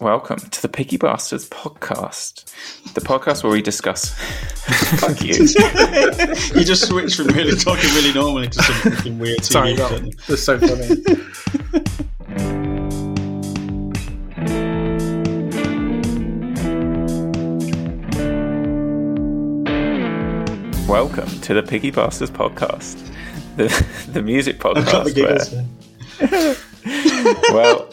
welcome to the Picky Bastards podcast, the podcast where we discuss. Fuck you. you just switched from really talking really normally to something fucking weird TV. Sorry, shit. that, that's so funny. welcome to the Picky Bastards podcast, the the music I've got the podcast. giggles. Where, man. well,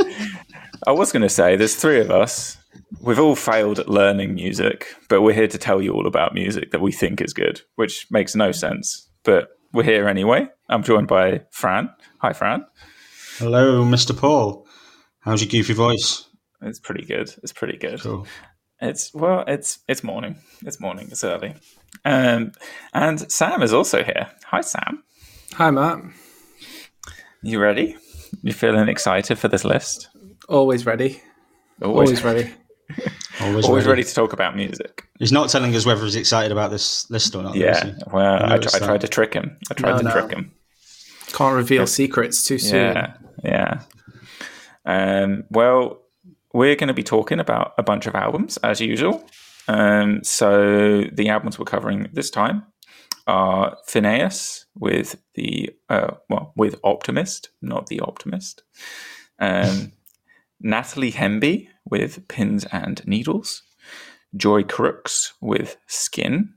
I was going to say there's three of us. We've all failed at learning music, but we're here to tell you all about music that we think is good, which makes no sense. But we're here anyway. I'm joined by Fran. Hi, Fran. Hello, Mr. Paul. How's your goofy voice? It's pretty good. It's pretty good. Cool. It's well, it's it's morning. It's morning. It's early. Um, and Sam is also here. Hi, Sam. Hi, Matt. You ready? You feeling excited for this list? Always ready. Always, Always ready. Always, always ready. ready to talk about music. He's not telling us whether he's excited about this list or not. Yeah. is he? Well, I, noticed tr- I tried to trick him. I tried No, to no. trick him. Can't reveal secrets too soon. Yeah, yeah. Um, well, we're going to be talking about a bunch of albums as usual. Um, so the albums we're covering this time are Finneas with the uh, well with Optimist, not the Optimist. Um, Natalie Hemby with Pins and Needles. Joy Crookes with Skin.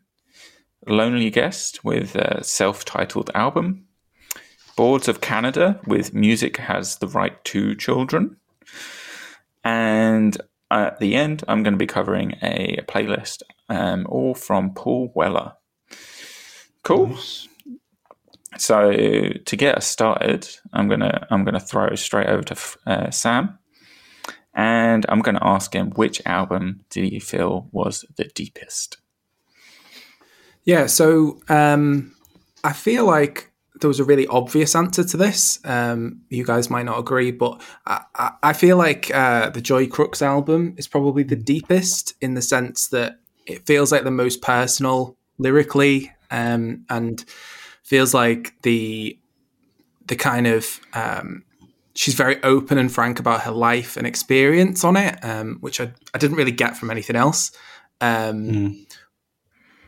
Lonely Guest with a self-titled album. Boards of Canada with Music Has the Right to Children. And at the end, I'm going to be covering a playlist, um, all from Paul Weller. Cool. So to get us started, I'm gonna I'm gonna throw straight over to uh, Sam, and I'm gonna ask him which album do you feel was the deepest? Yeah, so um, I feel like there was a really obvious answer to this. Um, you guys might not agree, but I, I, I feel like uh, the Joy Crookes album is probably the deepest in the sense that it feels like the most personal lyrically, um, and feels like the the kind of um, she's very open and frank about her life and experience on it, um, which I, I didn't really get from anything else. Um, Mm.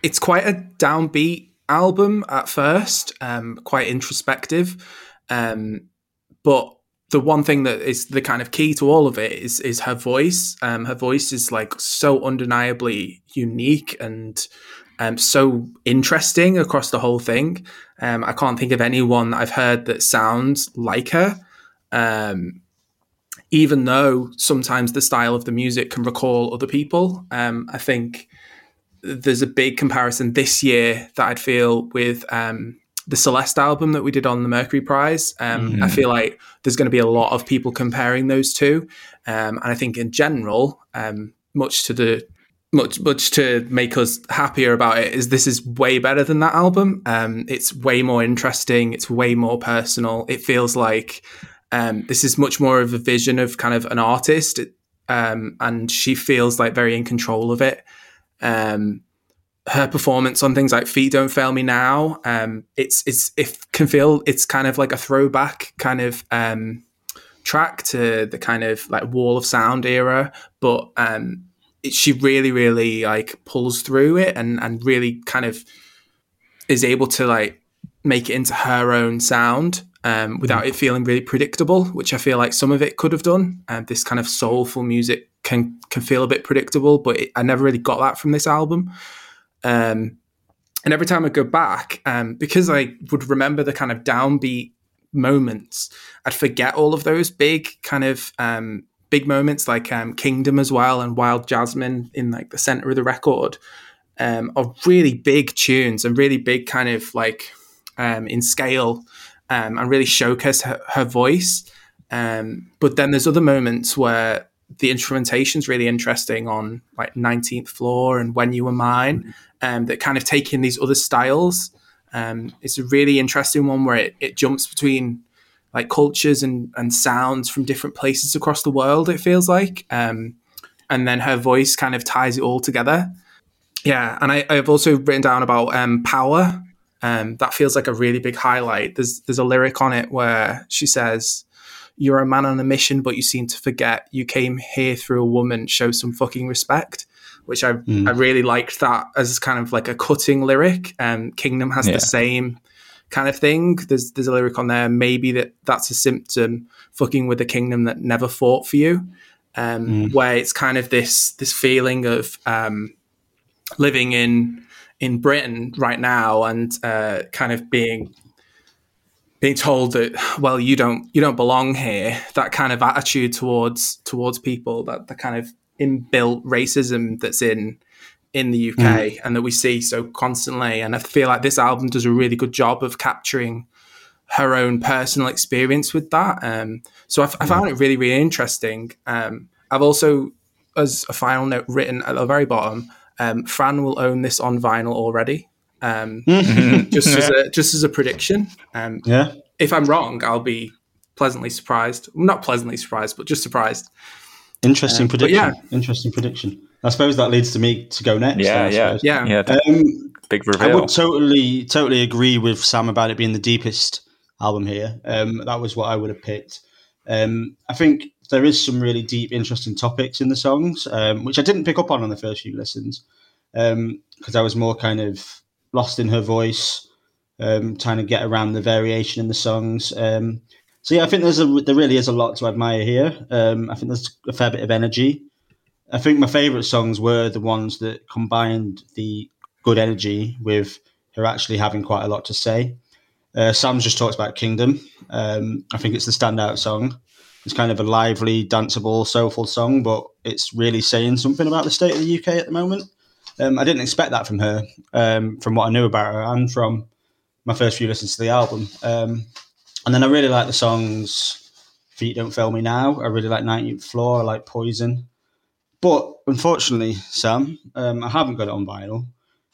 it's quite a downbeat album at first, um, quite introspective. Um, but the one thing that is the kind of key to all of it is is her voice. Um, her voice is like so undeniably unique and um, so interesting across the whole thing. Um, I can't think of anyone that I've heard that sounds like her. Um, even though sometimes the style of the music can recall other people, um, I think there's a big comparison this year that I'd feel with um, the Celeste album that we did on the Mercury Prize. Um, I feel like there's going to be a lot of people comparing those two, um, and I think in general, um, much to the much much to make us happier about it is this is way better than that album. Um, it's way more interesting. It's way more personal. It feels like um, this is much more of a vision of kind of an artist, um, and she feels like very in control of it um, her performance on things like "Feet Don't Fail Me Now," um, it's it's it can feel it's kind of like a throwback kind of um, track to the kind of like Wall of Sound era, but um, it, she really really like pulls through it and and really kind of is able to like make it into her own sound. Um, without it feeling really predictable, which I feel like some of it could have done. And this kind of soulful music can can feel a bit predictable, but it, I never really got that from this album. Um, and every time I go back, um, because I would remember the kind of downbeat moments, I'd forget all of those big kind of um, big moments like um, Kingdom as well and Wild Jasmine in like the center of the record um, are really big tunes and really big kind of like um, in scale um, and really showcase her, her voice. Um, but then there's other moments where the instrumentation's really interesting on like 19th floor and when you were mine um, that kind of take in these other styles. Um, it's a really interesting one where it, it jumps between like cultures and, and sounds from different places across the world it feels like. Um, and then her voice kind of ties it all together. Yeah and I, i've also written down about um, power um, that feels like a really big highlight there's there's a lyric on it where she says you're a man on a mission, but you seem to forget you came here through a woman. Show some fucking respect, which I Mm. I really liked that as kind of like a cutting lyric. Um, Kingdom has Yeah. the same kind of thing. There's there's a lyric on there. Maybe that that's a symptom fucking with a kingdom that never fought for you. Um, Mm. Where it's kind of this this feeling of um, living in in Britain right now and uh, kind of being being told that well you don't you don't belong here that kind of attitude towards towards people that the kind of inbuilt racism that's in in the UK and that we see so constantly. And I feel like this album does a really good job of capturing her own personal experience with that. Um, so I found it really really interesting. Um, I've also as a final note written at the very bottom um, Fran will own this on vinyl already um, just as a just as a prediction. Um, Yeah. if I'm wrong, I'll be pleasantly surprised. Not pleasantly surprised, but just surprised. Interesting but prediction. yeah. Interesting prediction. I suppose that leads to me to go next. Yeah, I yeah. Yeah. yeah. Um, big reveal. I would totally, totally agree with Sam about it being the deepest album here. Um, that was what I would have picked. Um, I think there is some really deep, interesting topics in the songs, um, which I didn't pick up on on the first few listens because I was more kind of lost in her voice, um, trying to get around the variation in the songs. Um, so yeah, I think there's a there really is a lot to admire here. Um, I think there's a fair bit of energy. I think my favourite songs were the ones that combined the good energy with her actually having quite a lot to say. Uh, Sam's just talked about Kingdom. Um, I think it's the standout song. It's kind of a lively, danceable, soulful song, but it's really saying something about the state of the UK at the moment. Um, I didn't expect that from her, um, from what I knew about her and from my first few listens to the album. Um, and then I really like the songs Feet Don't Fail Me Now. I really like 19th Floor. I like Poison. But unfortunately, Sam, um, I haven't got it on vinyl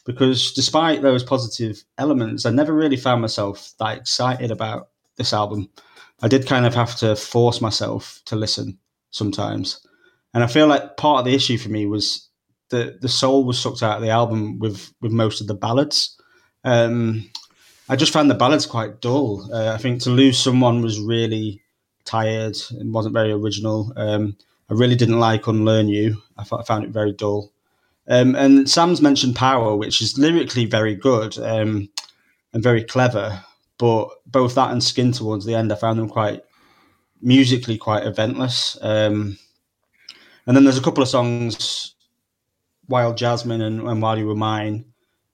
because despite those positive elements, I never really found myself that excited about this album. I did kind of have to force myself to listen sometimes. And I feel like part of the issue for me was that the soul was sucked out of the album with, with most of the ballads. Um, I just found the ballads quite dull. Uh, I think To Lose Someone was really tired and wasn't very original. Um, I really didn't like Unlearn You. I, found it very dull. Um, and Sam's mentioned Power, which is lyrically very good um, and very clever. But both that and Skin towards the end, I found them quite musically quite eventless. Um, and then there's a couple of songs, Wild Jasmine and, and While You Were Mine,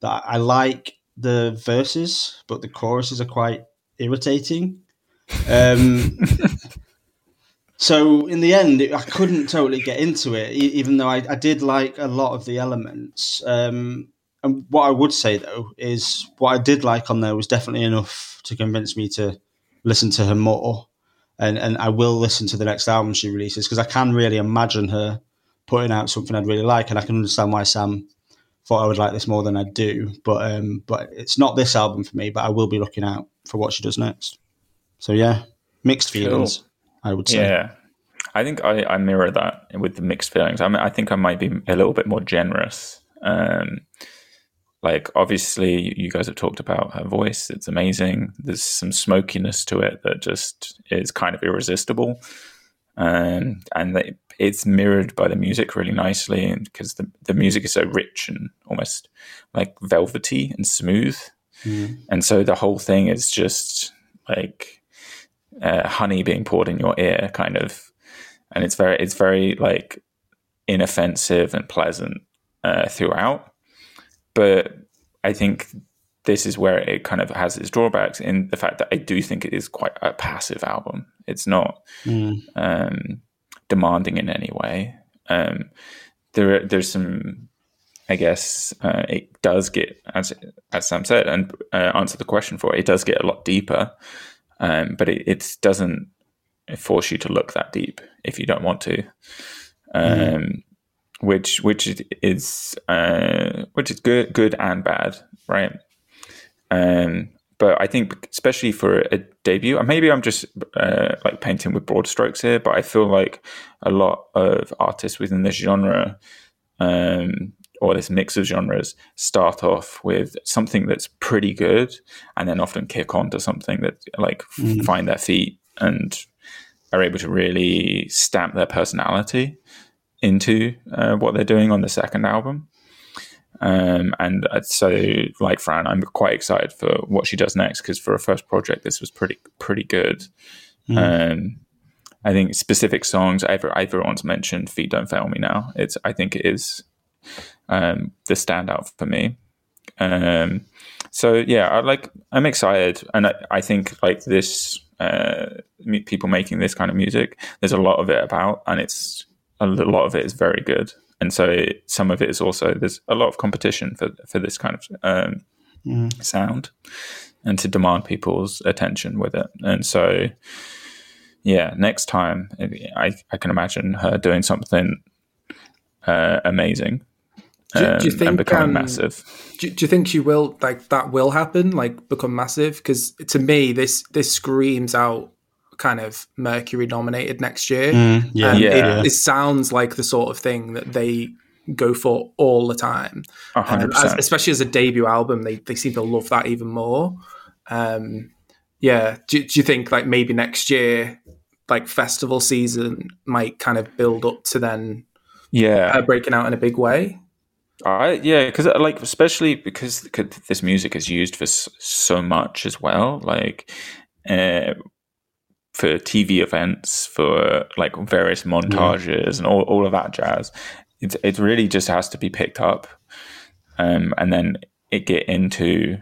that I like the verses, but the choruses are quite irritating. Um, so in the end, it, I couldn't totally get into it, even though I, I did like a lot of the elements. Um, and what I would say though is what I did like on there was definitely enough to convince me to listen to her more, and and I will listen to the next album she releases because I can really imagine her putting out something I'd really like, and I can understand why Sam thought I would like this more than I do. But um, but it's not this album for me. But I will be looking out for what she does next. So yeah, mixed feelings. I would say. Yeah. I think I, I mirror that with the mixed feelings. I mean, I think I might be a little bit more generous. Um, like, obviously, you guys have talked about her voice. It's amazing. There's some smokiness to it that just is kind of irresistible. Um, and they, it's mirrored by the music really nicely because the, the music is so rich and almost like velvety and smooth. Mm. And so the whole thing is just like uh, honey being poured in your ear, kind of, and it's very it's very like inoffensive and pleasant uh, throughout. But I think this is where it kind of has its drawbacks in the fact that I do think it is quite a passive album. It's not Mm. um, demanding in any way. Um, there, there's some, I guess, uh, it does get, as as Sam said, and uh, answer the question for it. It does get a lot deeper, um, but it, it doesn't force you to look that deep if you don't want to. Um, Which which is uh, which is good good and bad, right? Um, but I think especially for a debut, and maybe I'm just uh, like painting with broad strokes here, but I feel like a lot of artists within this genre um, or this mix of genres start off with something that's pretty good, and then often kick on to something that like Mm. find their feet and are able to really stamp their personality into uh, what they're doing on the second album. Um, and so, like Fran, I'm quite excited for what she does next because for a first project, this was pretty pretty good. Mm. Um, I think specific songs, everyone's mentioned "Feet Don't Fail Me" now. It's I think it is um, the standout for me. Um, so yeah, I like I'm excited, and I, I think like this uh, people making this kind of music, there's a lot of it about, and it's a lot of it is very good. And so it, some of it is also there's a lot of competition for for this kind of um, mm. sound and to demand people's attention with it. And so yeah next time i i can imagine her doing something uh, amazing do, do, you um, think and becoming um, massive. do, do, you think she will like that will happen like become massive? Because to me this this screams out kind of Mercury nominated next year. Mm, yeah, yeah. It, it, sounds like the sort of thing that they go for all the time. Um, as, especially as a debut album, they, they seem to love that even more. Um, yeah. Do, do you think like maybe next year, like festival season might kind of build up to then yeah breaking out in a big way? I yeah, because like especially because this music is used for so much as well. Like uh, for TV events, for like various montages yeah. and all, all of that jazz. It, it really just has to be picked up um, and then it get into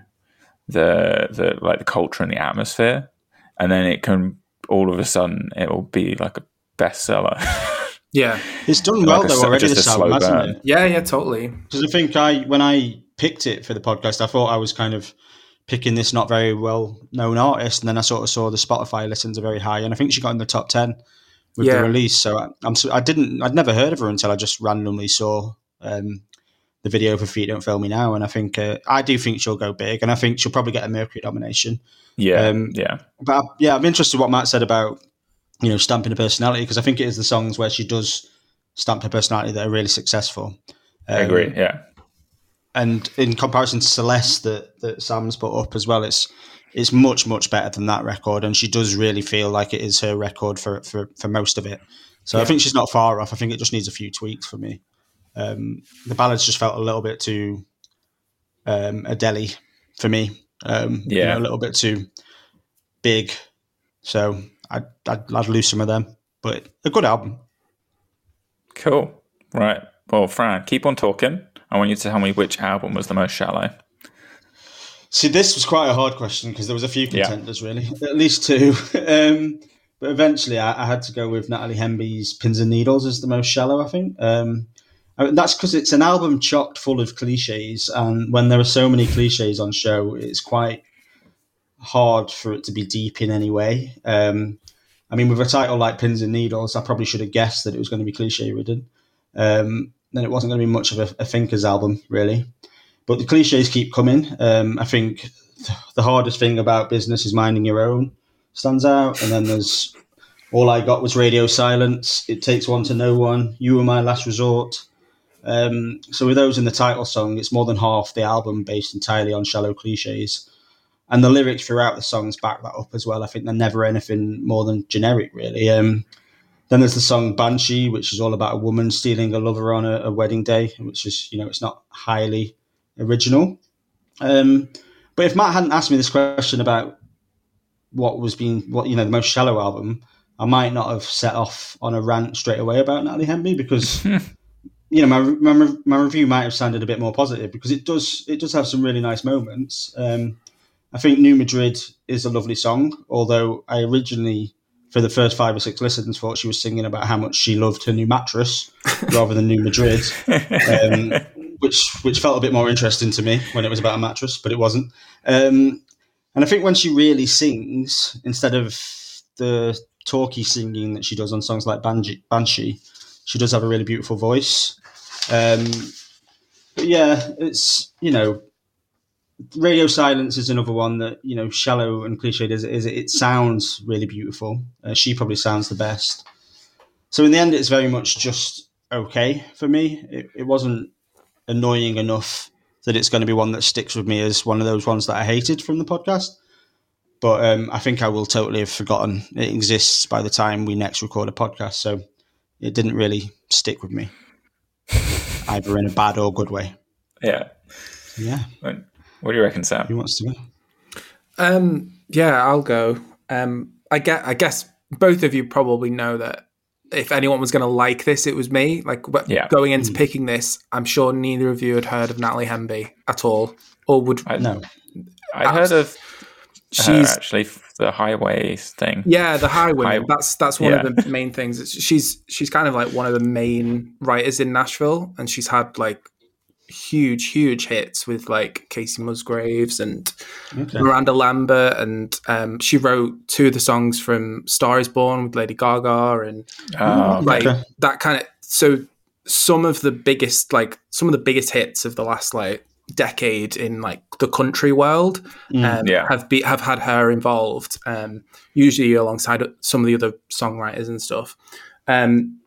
the the like the culture and the atmosphere and then it can all of a sudden it will be like a bestseller. yeah. It's done well like though a, already this album, hasn't it? Yeah, yeah, totally. Because I think I when I picked it for the podcast I thought I was kind of picking this not very well known artist, and then I sort of saw the Spotify listens are very high, and I think she got in the top ten with yeah. the release. So I, am I didn't I'd never heard of her until I just randomly saw um, the video for Feet Don't Fail Me Now, and I think uh, I do think she'll go big, and I think she'll probably get a Mercury nomination. Yeah, um, yeah. But yeah, I'm interested in what Matt said about you know stamping a personality because I think it is the songs where she does stamp her personality that are really successful. Um, I agree. Um, yeah and in comparison to Celeste that that Sam's put up as well, it's it's much much better than that record, and she does really feel like it is her record for for, for most of it. So yeah. I think she's not far off. I think it just needs a few tweaks for me. Um, the ballads just felt a little bit too um, Adele for me. Um, yeah, you know, a little bit too big. So I'd, I'd, I'd lose some of them, but a good album. Cool. Right. Well, Fran, keep on talking. I want you to tell me which album was the most shallow. See, this was quite a hard question because there was a few contenders, yeah. really, at least two. um, but eventually, I, I, had to go with Natalie Hemby's "Pins and Needles" as the most shallow. I think um, I mean, that's because it's an album chocked full of cliches, and when there are so many cliches on show, it's quite hard for it to be deep in any way. Um, I mean, with a title like "Pins and Needles," I probably should have guessed that it was going to be cliche ridden. Um, then it wasn't going to be much of a, a Thinkers album, really. But the cliches keep coming. Um, I think the hardest thing about business is minding your own stands out. And then there's All I Got Was Radio Silence, It Takes One to Know One, You Were My Last Resort. Um, so with those in the title song, it's more than half the album based entirely on shallow cliches. And the lyrics throughout the songs back that up as well. I think they're never anything more than generic, really. Um, then there's the song Banshee, which is all about a woman stealing a lover on a, a wedding day, which is, you know, it's not highly original. Um, but if Matt hadn't asked me this question about what was being, what, you know, the most shallow album, I might not have set off on a rant straight away about Natalie Hemby because, you know, my, my, my review might have sounded a bit more positive because it does, it does have some really nice moments. Um, I think New Madrid is a lovely song, although I originally for the first five or six listens thought she was singing about how much she loved her new mattress rather than New Madrid, um, which which felt a bit more interesting to me when it was about a mattress, but it wasn't. Um, and I think when she really sings, instead of the talky singing that she does on songs like Banshee, she does have a really beautiful voice. Um, but yeah, it's you know Radio Silence is another one that you know, shallow and cliched as it is, it sounds really beautiful. Uh, she probably sounds the best. So in the end, it's very much just okay for me. It, it wasn't annoying enough that it's going to be one that sticks with me as one of those ones that I hated from the podcast. but um, I think I will totally have forgotten it exists by the time we next record a podcast. So it didn't really stick with me, either in a bad or good way. Yeah. Yeah. What do you reckon, Sam? Who wants to go? Um, yeah, I'll go. Um, I get. I guess both of you probably know that if anyone was going to like this, it was me. Like Yeah. going into picking this, I'm sure neither of you had heard of Natalie Hemby at all, or would. I, No. I heard of her She's actually the highway thing. Yeah, the highway. High- that's that's one yeah. of the main things. It's- She's she's kind of like one of the main writers in Nashville, and she's had like huge, huge hits with like Kacey Musgraves and Okay. Miranda Lambert, and um, she wrote two of the songs from Star Is Born with Lady Gaga, and Oh, like okay. that kind of. So some of the biggest, like some of the biggest hits of the last like decade in like the country world Mm. um, Yeah. have be, have had her involved, um, usually alongside some of the other songwriters and stuff. Um,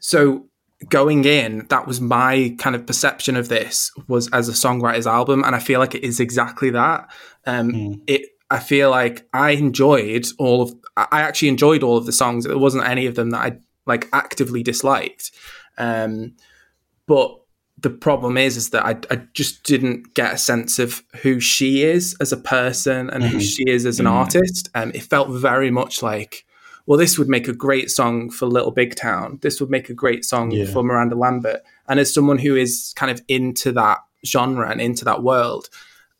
so going in, that was my kind of perception of this was as a songwriter's album, and I feel like it is exactly that. Um, Mm. It, I feel like I enjoyed all of. I actually enjoyed all of the songs. There wasn't any of them that I like actively disliked. Um, but the problem is, is that I, I just didn't get a sense of who she is as a person and who Mhm. she is as an Mhm. artist. Um, it felt very much like, well, this would make a great song for Little Big Town. This would make a great song Yeah. for Miranda Lambert. And as someone who is kind of into that genre and into that world,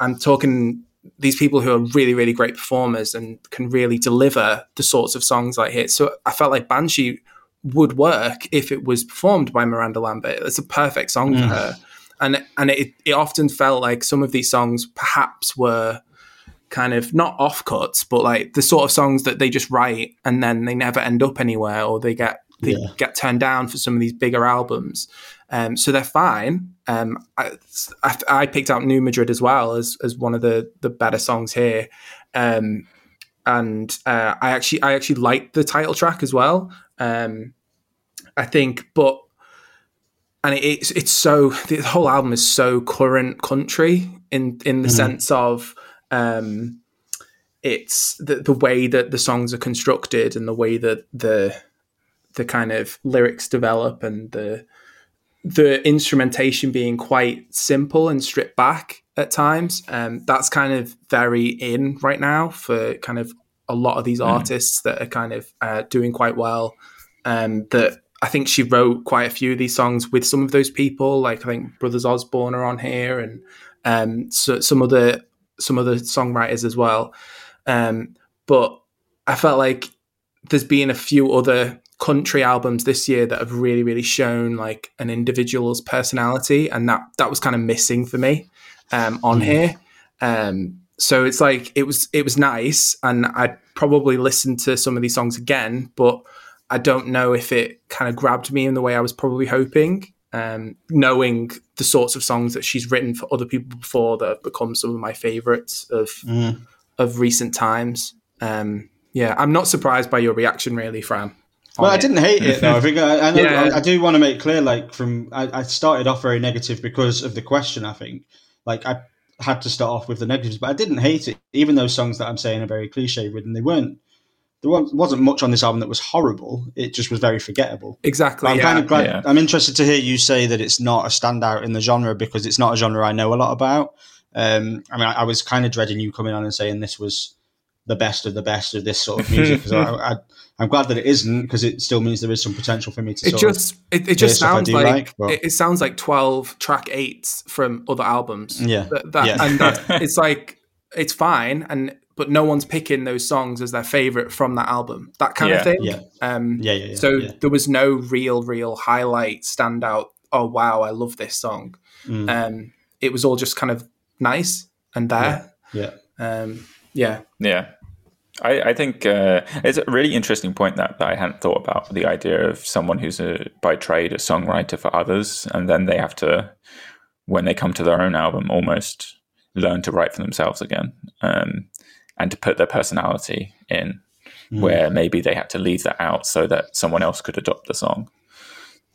I'm talking these people who are really, really great performers and can really deliver the sorts of songs like hit. So I felt like Banshee would work if it was performed by Miranda Lambert. It's a perfect song for Mm. her. And and it, it often felt like some of these songs perhaps were kind of not offcuts, but like the sort of songs that they just write and then they never end up anywhere or they get they Yeah. get turned down for some of these bigger albums. Um, so they're fine. Um, I, I, I picked out New Madrid as well as as one of the the better songs here. Um, and uh, I actually I actually liked the title track as well. Um, I think, but and it, it's it's so the whole album is so current country in in the Mhm. sense of um, it's the the way that the songs are constructed and the way that the the kind of lyrics develop and the the instrumentation being quite simple and stripped back at times. Um, that's kind of very in right now for kind of a lot of these Mm. artists that are kind of uh, doing quite well. Um, that I think she wrote quite a few of these songs with some of those people. Like I think Brothers Osborne are on here, and um, so some other some other songwriters as well. Um, but I felt like there's been a few other country albums this year that have really really shown like an individual's personality and that that was kind of missing for me um, on Mm. here um, so it's like it was it was nice and i'd probably listen to some of these songs again but i don't know if it kind of grabbed me in the way i was probably hoping um, knowing the sorts of songs that she's written for other people before that have become some of my favorites of Mm. of recent times um, yeah i'm not surprised by your reaction really fran Well, I it. didn't hate it though. I think I, I, know, Yeah. I, I do want to make clear, like from I, I started off very negative because of the question. I think, like I had to start off with the negatives, but I didn't hate it. Even those songs that I'm saying are very cliche ridden, they weren't. There wasn't much on this album that was horrible. It just was very forgettable. exactly I'm yeah. kind of glad. Yeah. I'm interested to hear you say that it's not a standout in the genre because it's not a genre I know a lot about. Um, I mean, I, I was kind of dreading you coming on and saying this was the best of the best of this sort of music because I, I, I'm glad that it isn't because it still means there is some potential for me to. it sort of- just it, it just sounds like, like, but- it, it sounds like 12 track eights from other albums Yeah. that, that- Yeah. and that, it's like it's fine and but no one's picking those songs as their favorite from that album that kind Yeah. of thing Yeah. um yeah, yeah, yeah. so yeah. there was no real real highlight standout oh wow i love this song Mm, um it was all just kind of nice and there yeah. um yeah Yeah. I, I think uh, it's a really interesting point that, that I hadn't thought about the idea of someone who's a, by trade a songwriter for others, and then they have to, when they come to their own album, almost learn to write for themselves again, um, and to put their personality in, Mm. where maybe they had to leave that out so that someone else could adopt the song.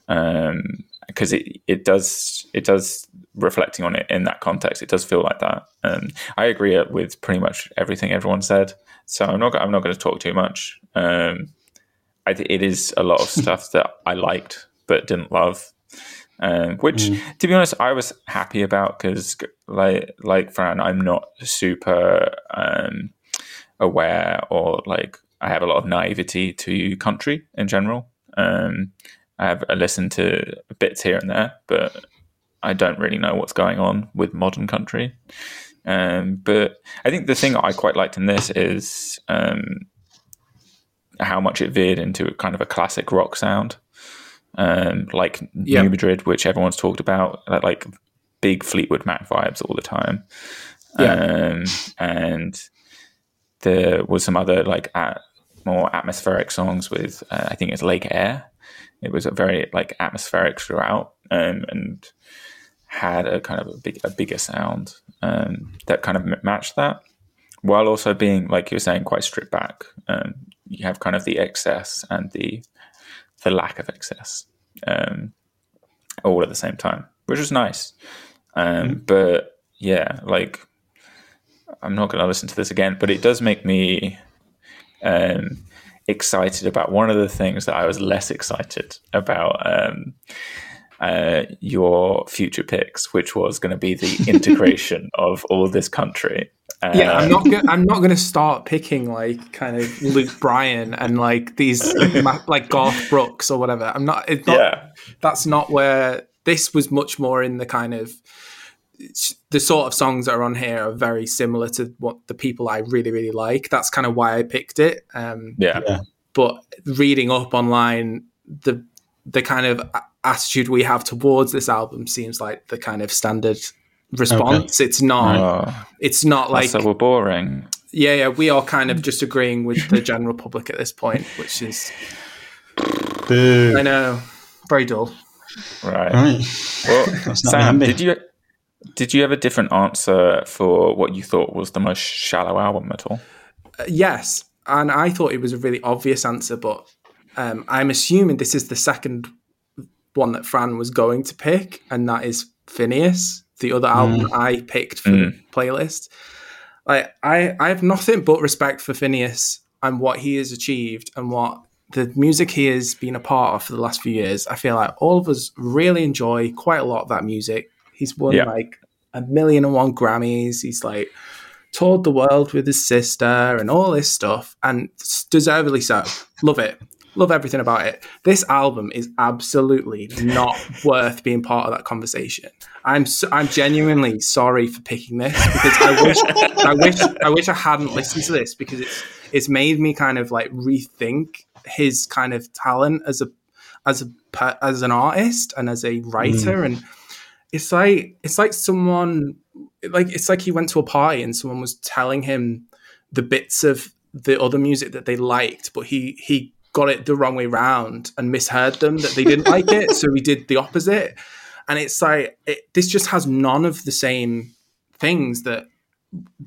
Um, because it, it does it does reflecting on it in that context it does feel like that and i agree with pretty much everything everyone said so i'm not i'm not going to talk too much um I, it is a lot of stuff that i liked but didn't love um, which mm. to be honest i was happy about because like like fran i'm not super um aware or like i have a lot of naivety to country in general um I have listened to bits here and there, but I don't really know what's going on with modern country. Um, but I think the thing I quite liked in this is um, how much it veered into a kind of a classic rock sound, um, like yep. New Madrid, which everyone's talked about, like big Fleetwood Mac vibes all the time. Yeah. Um, and there was some other like at, more atmospheric songs with uh, I think it's Lake Air it was a very like atmospheric throughout, um, and had a kind of a, big, a bigger sound um, that kind of matched that, while also being like you were saying quite stripped back. Um, you have kind of the excess and the the lack of excess um, all at the same time, which was nice. Um, mm-hmm. But yeah, like I'm not going to listen to this again, but it does make me um, excited about one of the things that I was less excited about um, uh, your future picks, which was going to be the integration of all this country. Um, yeah, I'm not. Gonna, I'm not going to start picking like kind of Luke Bryan and like these like Garth Brooks or whatever. I'm not. It's not yeah. That's not where this was. Much more in the kind of the sort of songs that are on here are very similar to what the people I really really like. That's kind of why I picked it. Um, yeah. yeah. But reading up online, the the kind of attitude we have towards this album seems like the kind of standard response. Okay. It's not. Oh, it's not like so we're boring. Yeah, yeah, we are kind of just agreeing with the general public at this point, which is. Boo. I know, very dull. Right. right. Well, Sam, did you did you have a different answer for what you thought was the most shallow album at all? Uh, yes, and I thought it was a really obvious answer, but um, I'm assuming this is the second one that Fran was going to pick, and that is Finneas, the other album mm. I picked for mm. the playlist. Like I, I have nothing but respect for Finneas and what he has achieved and what the music he has been a part of for the last few years. I feel like all of us really enjoy quite a lot of that music. He's won yeah. like a million and one Grammys. He's like toured the world with his sister and all this stuff, and deservedly so. Love it. Love everything about it. This album is absolutely not worth being part of that conversation. I'm so, I'm genuinely sorry for picking this because I wish I wish I wish I hadn't listened to this because it's it's made me kind of like rethink his kind of talent as a as a as an artist and as a writer mm. and it's like it's like someone like it's like he went to a party and someone was telling him the bits of the other music that they liked, but he he got it the wrong way round and misheard them that they didn't like it, so we did the opposite. And it's like it, this just has none of the same things that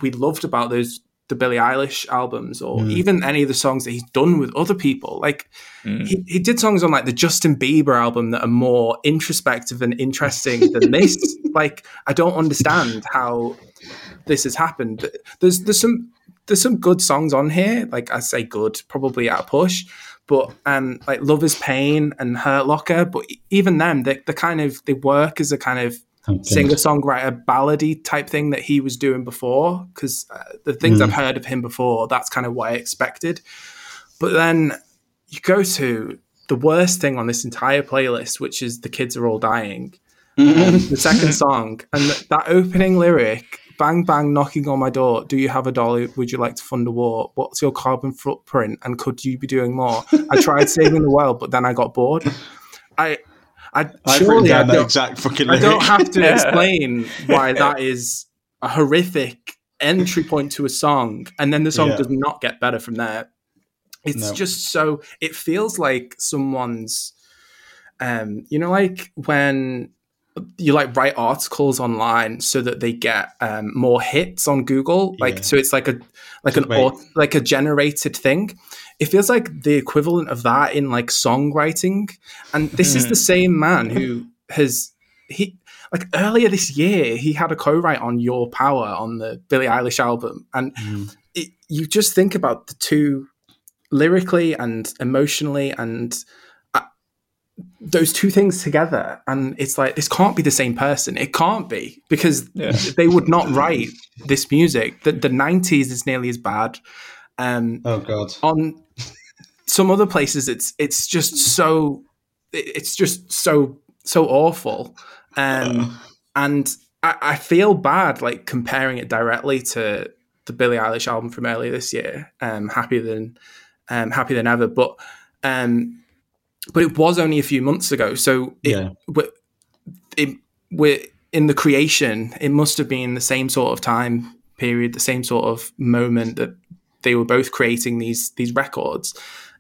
we loved about those the Billie Eilish albums or mm. even any of the songs that he's done with other people. Like mm. he, he did songs on like the Justin Bieber album that are more introspective and interesting than this. Like I don't understand how this has happened. There's there's some there's some good songs on here. Like I say good, probably at a push. But um like Love is Pain and Hurt Locker, but even them, they they kind of they work as a kind of okay. singer songwriter ballady type thing that he was doing before. Because uh, the things mm. I've heard of him before, that's kind of what I expected. But then you go to the worst thing on this entire playlist, which is "The Kids Are All Dying," mm. the second song, and that opening lyric bang bang knocking on my door do you have a dolly would you like to fund a war what's your carbon footprint and could you be doing more i tried saving the world but then i got bored i I I've surely I don't, exact fucking. I don't have to explain why that is a horrific entry point to a song, and then the song yeah. does not get better from there. It's no. just so. It feels like someone's, um, you know, like when you like write articles online so that they get um, more hits on Google. Like yeah. so, it's like a like an like a generated thing it feels like the equivalent of that in like songwriting. And this is the hmm. same man who has he like earlier this year he had a co-write on Your Power on the Billie Eilish album, and Mm. it, you just think about the two lyrically and emotionally and those two things together and it's like this can't be the same person. It can't be because Yeah. they would not write this music. The, the 90s is nearly as bad. Um Oh god. on some other places it's it's just so it's just so so awful. Um and I, I feel bad like comparing it directly to the Billie Eilish album from earlier this year um happier than um happier than ever. But um but it was only a few months ago. So it, Yeah. we- it we're in the creation it must have been the same sort of time period the same sort of moment that they were both creating these these records.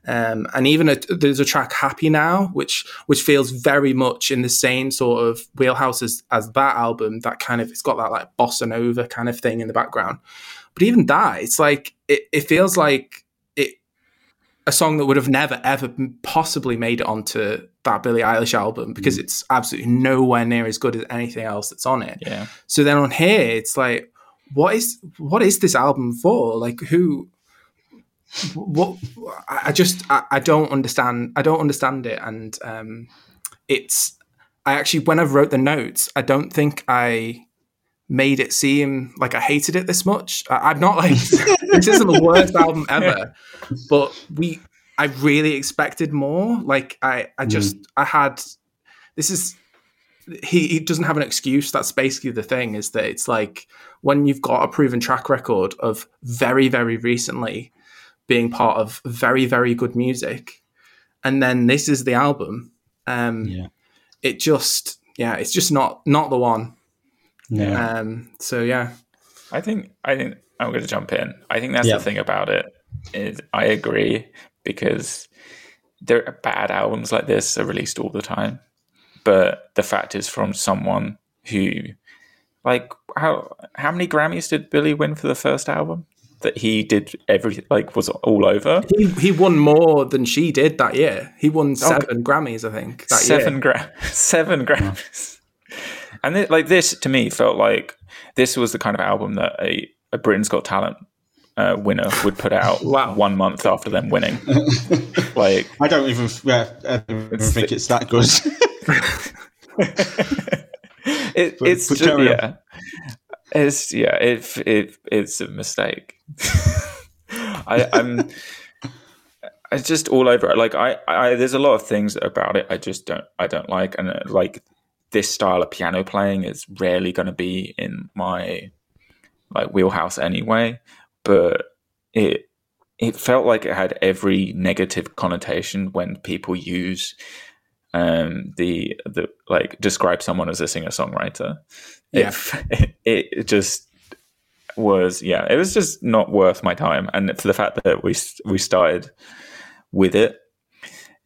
Um, and even a, there's a track happy now which which feels very much in the same sort of wheelhouse as, as that album that kind of it's got that like bossa nova kind of thing in the background. But even that it's like it, it feels like a song that would have never ever possibly made it onto that Billie Eilish album because it's absolutely nowhere near as good as anything else that's on it Yeah. so then on here, it's like, what is what is this album for? Like, who? What? I I just I, I don't understand. I don't understand it, and um, it's. I actually, when I wrote the notes, I don't think I made it seem like I hated it this much. I, I'm not like this isn't the worst album ever, but we. I really expected more. Like I, I just I had. This is he, he doesn't have an excuse. That's basically the thing is that it's like when you've got a proven track record of very, very recently being part of very, very good music, and then this is the album. Um, Yeah. It just, yeah, it's just not not the one. Yeah. Um, so yeah, I think I think I'm going to jump in. I think that's Yeah. the thing about it is I agree because there are bad albums like this are released all the time, but the fact is from someone who, like, how how many Grammys did Billie win for the first album? That he did everything like was all over he he won more than she did that year. He won seven Grammys, I think. That seven year. gra- seven Grammys. And it, like this to me felt like this was the kind of album that a, a Britain's Got Talent uh, winner would put out Wow. one month after them winning. like I don't even. Yeah, I don't even It's- think it's that good. it, But- it's but just, yeah, it's yeah, it, it it's a mistake. I, I'm. It's just all over it. Like I, I, there's a lot of things about it I just don't, I don't like, and uh, like this style of piano playing is rarely going to be in my like wheelhouse anyway. But it, it felt like it had every negative connotation when people use um the the like describe someone as a singer songwriter Yeah. it, it just was yeah it was just not worth my time and for the fact that we we started with it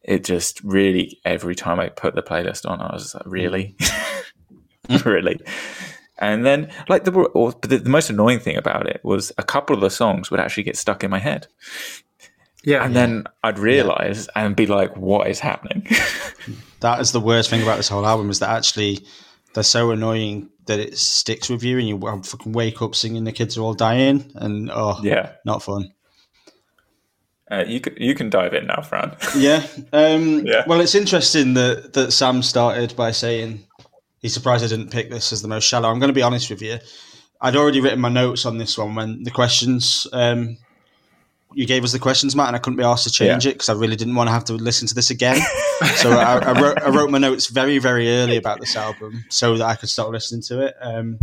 it just really every time i put the playlist on i was like really? Mm. Really. And then like the, or, the the most annoying thing about it was a couple of the songs would actually get stuck in my head. Yeah, and then i'd realize and be like what is happening? That is the worst thing about this whole album is that actually they're so annoying that it sticks with you, and you fucking wake up singing "The Kids Are All Dying," and oh, yeah. not fun. Uh, you can you can dive in now fran Yeah. Um, Yeah. Well, it's interesting that that Sam started by saying he's surprised I didn't pick this as the most shallow. I'm going to be honest with you. I'd already written my notes on this one when the questions um, you gave us the questions, Matt, and I couldn't be asked to change it because I really didn't want to have to listen to this again. so I, I, wrote, I wrote my notes very, very early about this album so that I could start listening to it. Um,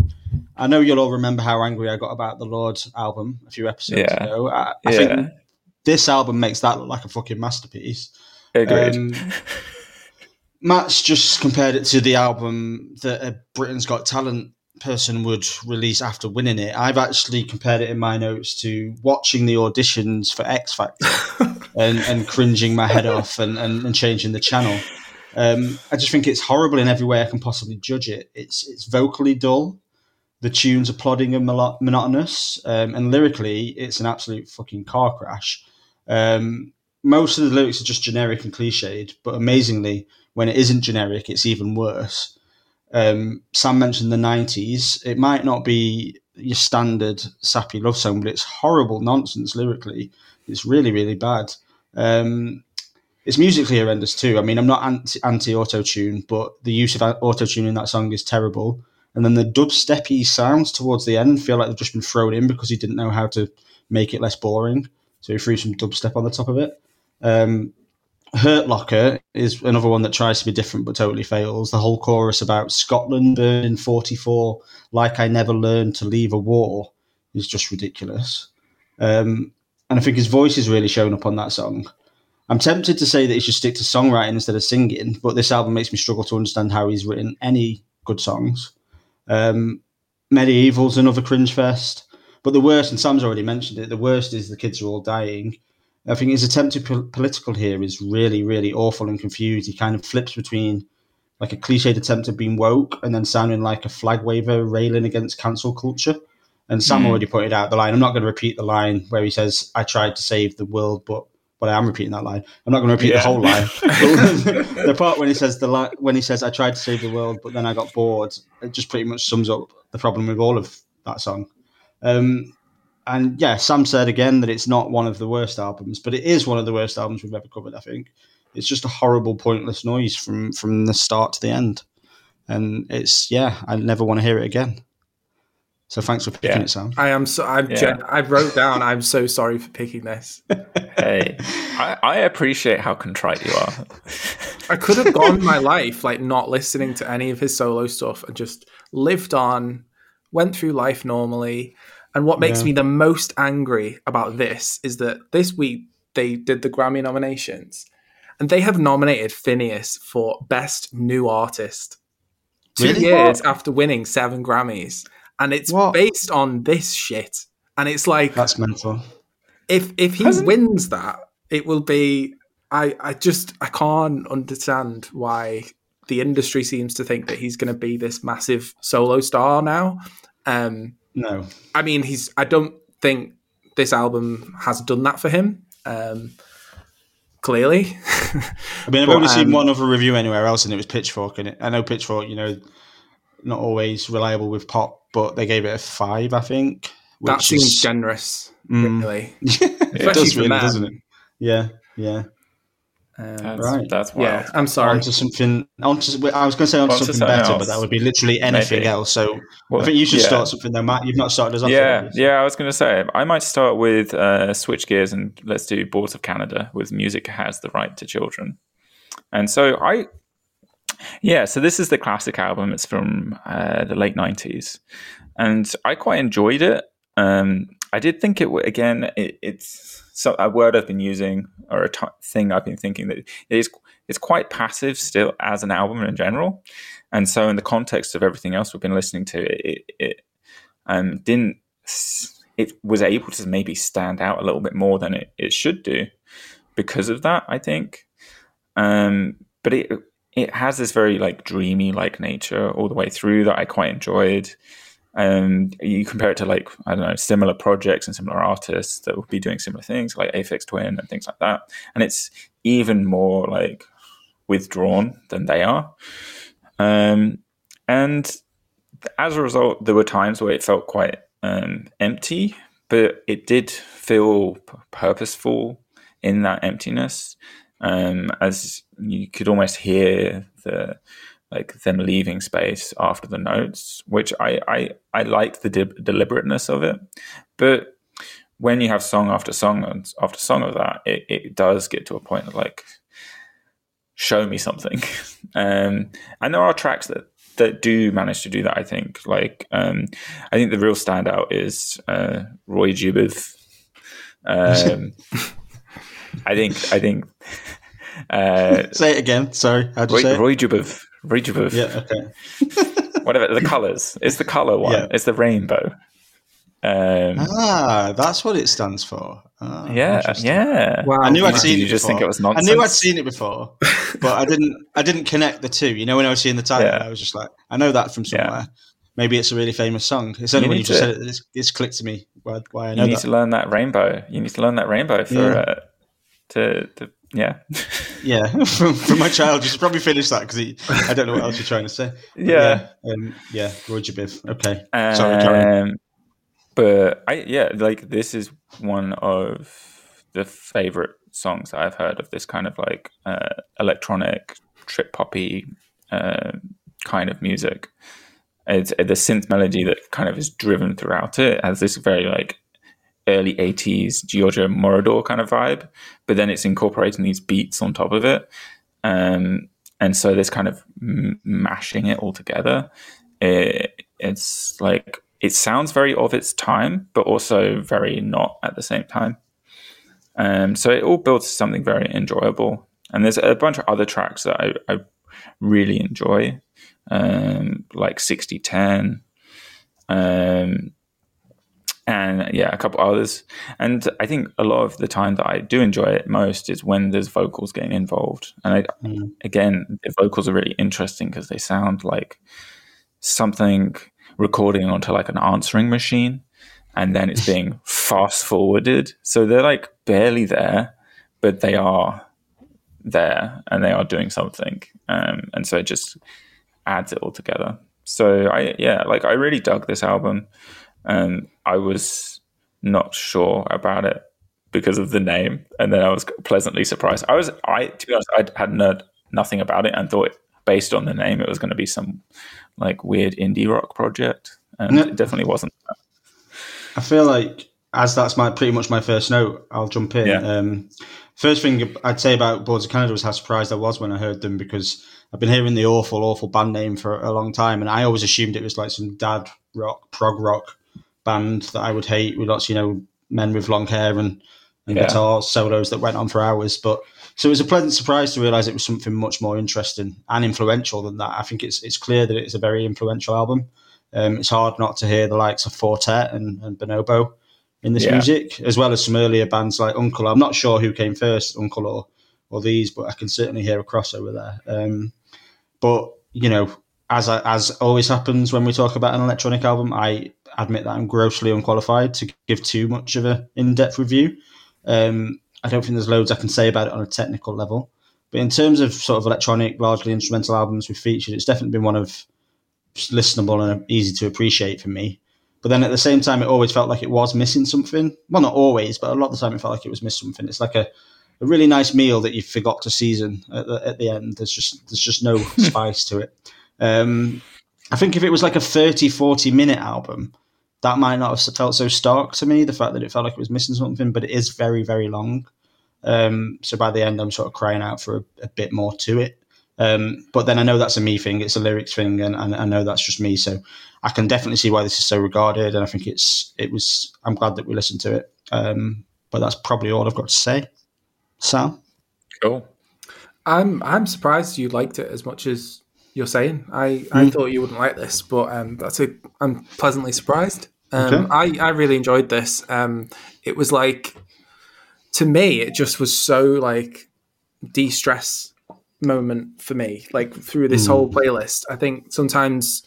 I know you'll all remember how angry I got about the Lorde album a few episodes Yeah. ago. I, I Yeah. think this album makes that look like a fucking masterpiece. agreed Um, Matt's just compared it to the album that a Britain's Got Talent person would release after winning it. I've actually compared it in my notes to watching the auditions for X Factor and, and cringing my head off and, and, and changing the channel. Um, I just think it's horrible in every way I can possibly judge it. It's it's vocally dull. The tunes are plodding and monotonous, um, and lyrically, it's an absolute fucking car crash. Um, most of the lyrics are just generic and cliched, but amazingly, when it isn't generic, it's even worse. Um, Sam mentioned the 90s. It might not be your standard sappy love song, but it's horrible nonsense lyrically. It's really, really bad. Um, it's musically horrendous too. I mean, I'm not anti, auto tune, but the use of auto tune in that song is terrible. And then the dubsteppy sounds towards the end feel like they've just been thrown in because he didn't know how to make it less boring. So he threw some dubstep on the top of it. Um, Hurt Locker is another one that tries to be different but totally fails. The whole chorus about Scotland burning 44, like I never learned to leave a war, is just ridiculous. Um, and I think his voice is really showing up on that song. I'm tempted to say that he should stick to songwriting instead of singing, but this album makes me struggle to understand how he's written any good songs. Um, Medieval's another cringe fest. But the worst, and Sam's already mentioned it, the worst is the kids are all dying. I think his attempt to po- political here is really, really awful and confused. He kind of flips between like a cliched attempt at being woke and then sounding like a flag waver railing against cancel culture. And Sam mm. already pointed out the line. I'm not going to repeat the line where he says, "I tried to save the world, but." But I am repeating that line. I'm not going to repeat yeah. the whole line. the part when he says the li- when he says, "I tried to save the world, but then I got bored," it just pretty much sums up the problem with all of that song. Um, and yeah, Sam said again that it's not one of the worst albums, but it is one of the worst albums we've ever covered. I think it's just a horrible, pointless noise from from the start to the end, and it's yeah, I never want to hear it again. So thanks for picking yeah. it, Sam. I am so. I'm. Yeah. Gen- I wrote down. I'm so sorry for picking this. hey, I, I appreciate how contrite you are. I could have gone my life like not listening to any of his solo stuff and just lived on, went through life normally. And what makes yeah. me the most angry about this is that this week they did the Grammy nominations and they have nominated Finneas for Best New Artist. Two really? years what? after winning seven Grammys. And it's what? based on this shit. And it's like That's mental. If if he Hasn't... wins that, it will be I, I just I can't understand why the industry seems to think that he's going to be this massive solo star now. Um, no, I mean he's. I don't think this album has done that for him. Um, clearly, I mean I've but, only um, seen one other review anywhere else, and it was Pitchfork. And I know Pitchfork, you know, not always reliable with pop, but they gave it a five, I think. That seems is, generous, mm, really. it does really, doesn't it? Yeah, yeah. Um, that's, right. That's wild. Yeah, I'm sorry. Onto something. Onto, I was going to say onto, something, something better, else. but that would be literally anything Maybe. else. So well, I think you should yeah. start something though, Matt. You've not started us off. Yeah, yeah. I was going to say I might start with uh, switch gears and let's do Boards of Canada with music has the right to children. And so I, yeah. So this is the classic album. It's from uh, the late '90s, and I quite enjoyed it. Um, I did think it would, again. It, it's so a word I've been using or a t- thing I've been thinking that it is it's quite passive still as an album in general, and so in the context of everything else we've been listening to, it, it um, didn't it was able to maybe stand out a little bit more than it, it should do because of that. I think, um, but it it has this very like dreamy like nature all the way through that I quite enjoyed and you compare it to like I don't know similar projects and similar artists that will be doing similar things like Aphex Twin and things like that, and it's even more like withdrawn than they are. Um, and as a result, there were times where it felt quite um, empty, but it did feel purposeful in that emptiness, um, as you could almost hear the like them leaving space after the notes, which I I, I like the de- deliberateness of it, but when you have song after song and after song of that, it, it does get to a point of like show me something, um, and there are tracks that that do manage to do that. I think like um, I think the real standout is uh, Roygbiv. Um, I think I think. Uh, say it again. Sorry, how Roy, say it? Roygbiv. Reachable. Yeah, okay. Whatever the colors. It's the color one. Yeah. It's the rainbow. Um, ah, that's what it stands for. Oh, yeah, yeah. Wow. I knew I'd seen you it. just before. think it was nonsense. I knew I'd seen it before, but I didn't. I didn't connect the two. You know, when I was seeing the title, yeah. I was just like, I know that from somewhere. Yeah. Maybe it's a really famous song. It's only you when you just to, said it, it's, it's, clicked to me why, why I know. You need that. to learn that rainbow. You need to learn that rainbow for yeah. uh, to, to yeah, yeah. from, from my child, you should probably finish that because I don't know what else you're trying to say. But yeah. yeah, um, yeah. Roger Biv. Okay, Um, sorry, Karen. but I yeah, like this is one of the favorite songs I've heard of this kind of like uh, electronic trip poppy uh, kind of music. It's the synth melody that kind of is driven throughout it has this very like early 80s Giorgio Moroder kind of vibe, but then it's incorporating these beats on top of it. Um, and so this kind of m- mashing it all together, it, it's like it sounds very of its time, but also very not at the same time. Um, so it all builds something very enjoyable. And there's a bunch of other tracks that I, I really enjoy, um, like Sixtyten, um, and yeah, a couple others. And I think a lot of the time that I do enjoy it most is when there's vocals getting involved. And I, Mm. again, the vocals are really interesting because they sound like something recording onto like an answering machine and then it's being fast forwarded. So they're like barely there, but they are there and they are doing something. Um, and so it just adds it all together. So I, yeah, like I really dug this album. Um, I was not sure about it because of the name, and then I was pleasantly surprised. I was, I to be honest, I had heard nothing about it and thought, based on the name, it was going to be some like weird indie rock project, and No. it definitely wasn't. I feel like as that's my pretty much my first note, I'll jump in. Yeah. Um, first thing I'd say about Boards of Canada was how surprised I was when I heard them because I've been hearing the awful, awful band name for a long time, and I always assumed it was like some dad rock, prog rock band that I would hate with lots, you know, men with long hair and, and Yeah. guitar solos that went on for hours. But so it was a pleasant surprise to realise it was something much more interesting and influential than that. I think it's it's clear that it's a very influential album. Um, it's hard not to hear the likes of Four Tet and, and Bonobo in this Yeah. music, as well as some earlier bands like UNKLE. I'm not sure who came first, UNKLE or or these, but I can certainly hear a crossover there. Um, but you know, as I, as always happens when we talk about an electronic album, I admit that I'm grossly unqualified to give too much of a in-depth review. Um, I don't think there's loads I can say about it on a technical level, but in terms of sort of electronic, largely instrumental albums we've featured, it's definitely been one of listenable and easy to appreciate for me. But then at the same time, it always felt like it was missing something. Well, not always, but a lot of the time, it felt like it was missing something. It's like a, a really nice meal that you forgot to season at the, at the end. There's just there's just no spice to it. Um, I think if it was like a 30, 40 minute album, that might not have felt so stark to me. The fact that it felt like it was missing something, but it is very, very long. Um, so by the end, I'm sort of crying out for a, a bit more to it. Um, but then I know that's a me thing; it's a lyrics thing, and, and I know that's just me. So I can definitely see why this is so regarded, and I think it's it was. I'm glad that we listened to it. Um, but that's probably all I've got to say. Sam, Cool. I'm I'm surprised you liked it as much as you're saying. I, I Mm. thought you wouldn't like this, but um, that's a I'm pleasantly surprised. Um, Okay. I I really enjoyed this. Um, it was like to me, it just was so like de stress moment for me. Like through this whole playlist, I think sometimes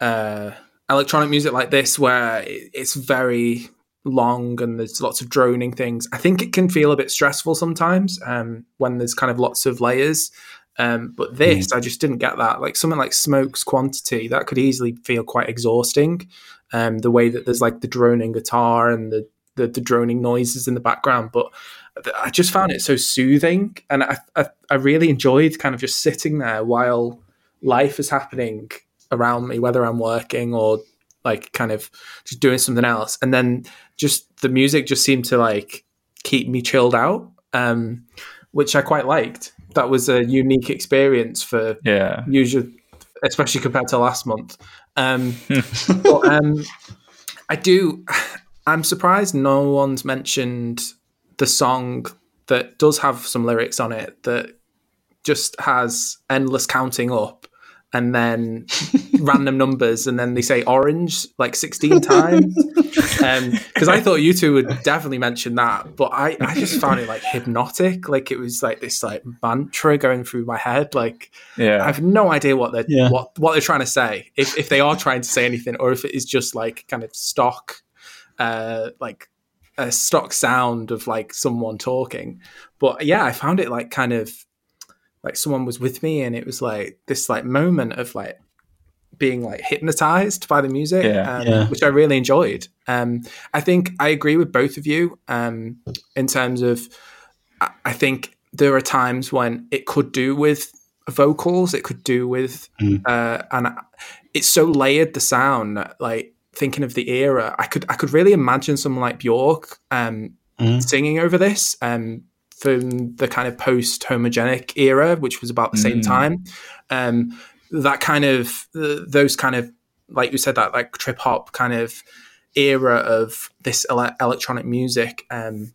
uh, electronic music like this, where it, it's very long and there's lots of droning things. I think it can feel a bit stressful sometimes um, when there's kind of lots of layers. Um, but this, I just didn't get that. Like something like Smoke's Quantity, that could easily feel quite exhausting. Um, the way that there's like the droning guitar and the, the the droning noises in the background, but I just found it so soothing, and I, I I really enjoyed kind of just sitting there while life is happening around me, whether I'm working or like kind of just doing something else, and then just the music just seemed to like keep me chilled out, um, which I quite liked. That was a unique experience for Yeah. usually, especially compared to last month. Um, but um, I do. I'm surprised no one's mentioned the song that does have some lyrics on it that just has endless counting up and then random numbers and then they say orange like 16 times because i thought you two would definitely mention that but I, I just found it like hypnotic like it was like this like mantra going through my head like yeah. I have no idea what they're Yeah. what what they're trying to say. If if they are trying to say anything, or if it is just like kind of stock, uh, like a stock sound of like someone talking. But yeah, I found it like kind of like someone was with me and it was like this like moment of like being like hypnotized by the music, Yeah. um, Yeah. which I really enjoyed. Um, I think I agree with both of you um, in terms of I- I think there are times when it could do with vocals, it could do with, Mm. uh, and it's so layered the sound. that, Like thinking of the era, I could I could really imagine someone like Bjork um, Mhm. singing over this um, from the kind of post homogenic era, which was about the same Mm. time. Um, that kind of th- those kind of like you said that like trip hop kind of era of this ele- electronic music. Um,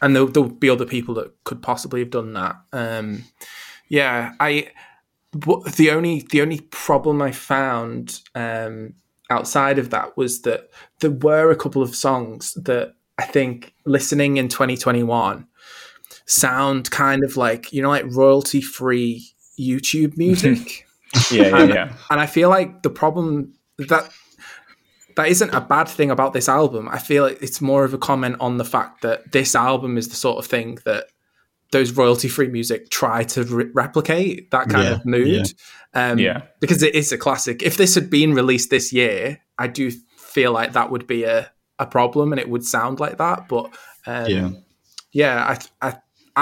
and there'll, there'll be other people that could possibly have done that. Um, yeah, I. The only the only problem I found um, outside of that was that there were a couple of songs that I think listening in 2021 sound kind of like you know like royalty free YouTube music, Yeah, yeah, yeah. and I feel like the problem that that isn't a bad thing about this album. I feel like it's more of a comment on the fact that this album is the sort of thing that those royalty free music try to re- replicate that kind Yeah, of mood. Um, Yeah. because it is a classic. If this had been released this year, I do feel like that would be a, a problem and it would sound like that. But um, Yeah. yeah, I, I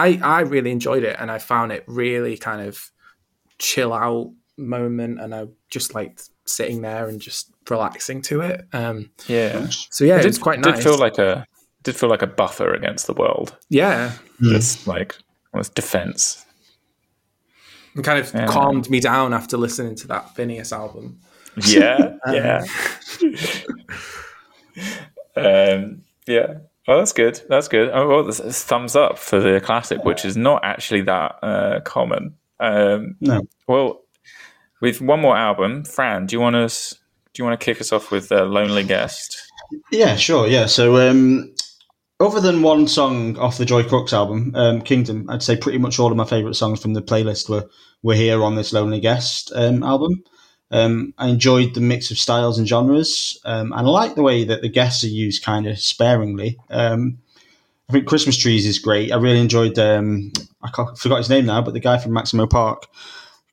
I I really enjoyed it and I found it really kind of chill out moment and I just liked sitting there and just relaxing to it. Um, Yeah. so yeah, It it did, was quite did feel like a did feel like a buffer against the world. yeah, Mm. Just like almost defense. it kind of Yeah. calmed me down after listening to that Finneas album. Yeah, Um, yeah. um, yeah. Well, that's good. That's good. Oh, well, this is thumbs up for the classic, which is not actually that uh, common. Um, No. well, with one more album, Fran, do you want us? Do you want to kick us off with uh, "Lonely Guest"? Yeah, sure. Yeah. So, um, other than one song off the Joy Crookes album, um, Kingdom, I'd say pretty much all of my favourite songs from the playlist were were here on this Lonely Guest um, album. Um, I enjoyed the mix of styles and genres, um, and I like the way that the guests are used kind of sparingly. Um, I think Christmas Trees is great. I really enjoyed. Um, I forgot his name now, but the guy from Maximo Park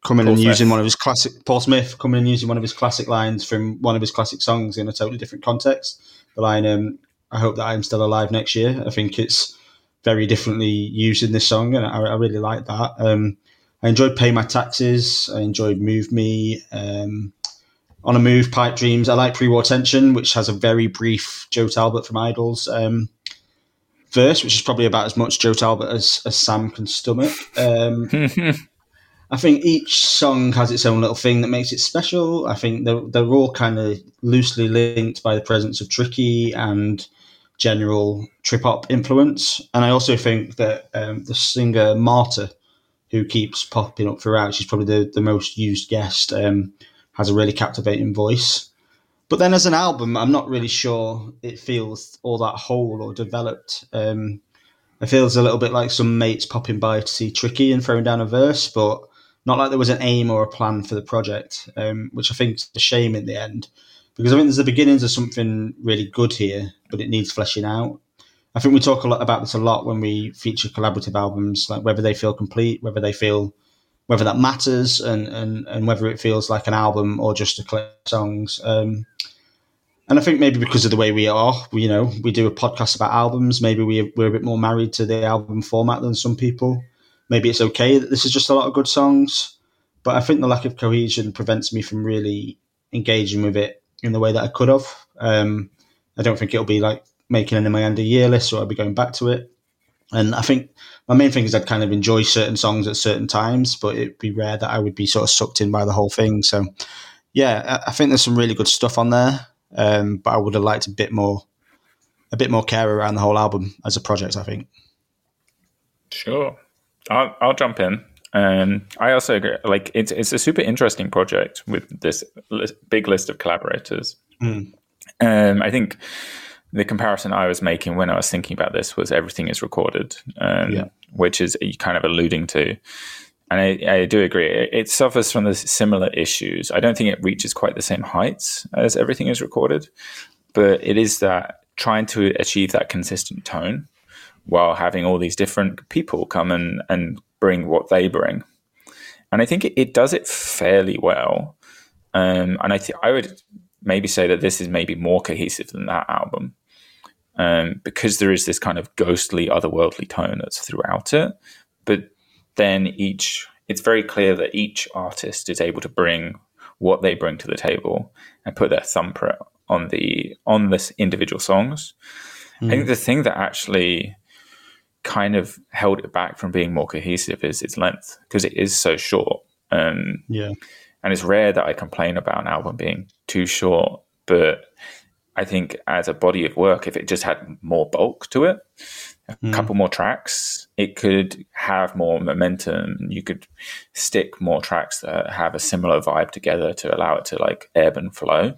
coming Paul and Smith. using one of his classic Paul Smith coming and using one of his classic lines from one of his classic songs in a totally different context. The line, um, "I hope that I'm still alive next year." I think it's very differently used in this song, and I, I really like that. I enjoyed "Pay My Taxes." I enjoyed "Move Me." Um, on a move, pipe dreams. I like pre-war tension, which has a very brief Joe Talbot from IDLES um, verse, which is probably about as much Joe Talbot as, as Sam can stomach. Um, I think each song has its own little thing that makes it special. I think they're, they're all kind of loosely linked by the presence of Tricky and general trip hop influence. And I also think that um, the singer Marta, who keeps popping up throughout, she's probably the, the most used guest, um, has a really captivating voice. But then as an album, I'm not really sure it feels all that whole or developed. Um, it feels a little bit like some mates popping by to see Tricky and throwing down a verse, but not like there was an aim or a plan for the project, um, which I think is a shame in the end. Because I think there's the beginnings of something really good here, but it needs fleshing out. I think we talk a lot about this a lot when we feature collaborative albums, like whether they feel complete, whether they feel whether that matters, and and, and whether it feels like an album or just a collection of songs. Um, and I think maybe because of the way we are, we, you know, we do a podcast about albums. Maybe we, we're a bit more married to the album format than some people. Maybe it's okay that this is just a lot of good songs, but I think the lack of cohesion prevents me from really engaging with it in the way that I could have. Um, I don't think it'll be like making an in my end of year list, so I'll be going back to it. And I think my main thing is I'd kind of enjoy certain songs at certain times, but it'd be rare that I would be sort of sucked in by the whole thing. So, yeah, I I think there's some really good stuff on there, um, but I would have liked a bit more, a bit more care around the whole album as a project. I think. Sure, I'll, I'll jump in. Um, I also agree. Like it's it's a super interesting project with this list, big list of collaborators. Mm. Um, I think the comparison I was making when I was thinking about this was everything is recorded, um, Yeah. which is kind of alluding to. And I, I do agree. It, suffers from the similar issues. I don't think it reaches quite the same heights as everything is recorded, but it is that trying to achieve that consistent tone while having all these different people come and, and bring what they bring. And I think it, it does it fairly well. Um, and I th- I would maybe say that this is maybe more cohesive than that album um, because there is this kind of ghostly, otherworldly tone that's throughout it. But then each, it's very clear that each artist is able to bring what they bring to the table and put their thumbprint on the on this individual songs. Mm. I think hmm. the thing that actually kind of held it back from being more cohesive is its length because it is so short. Um, yeah, and it's rare that I complain about an album being too short, but I think as a body of work, if it just had more bulk to it, a mm. couple more tracks, it could have more momentum. You could stick more tracks that have a similar vibe together to allow it to like ebb and flow.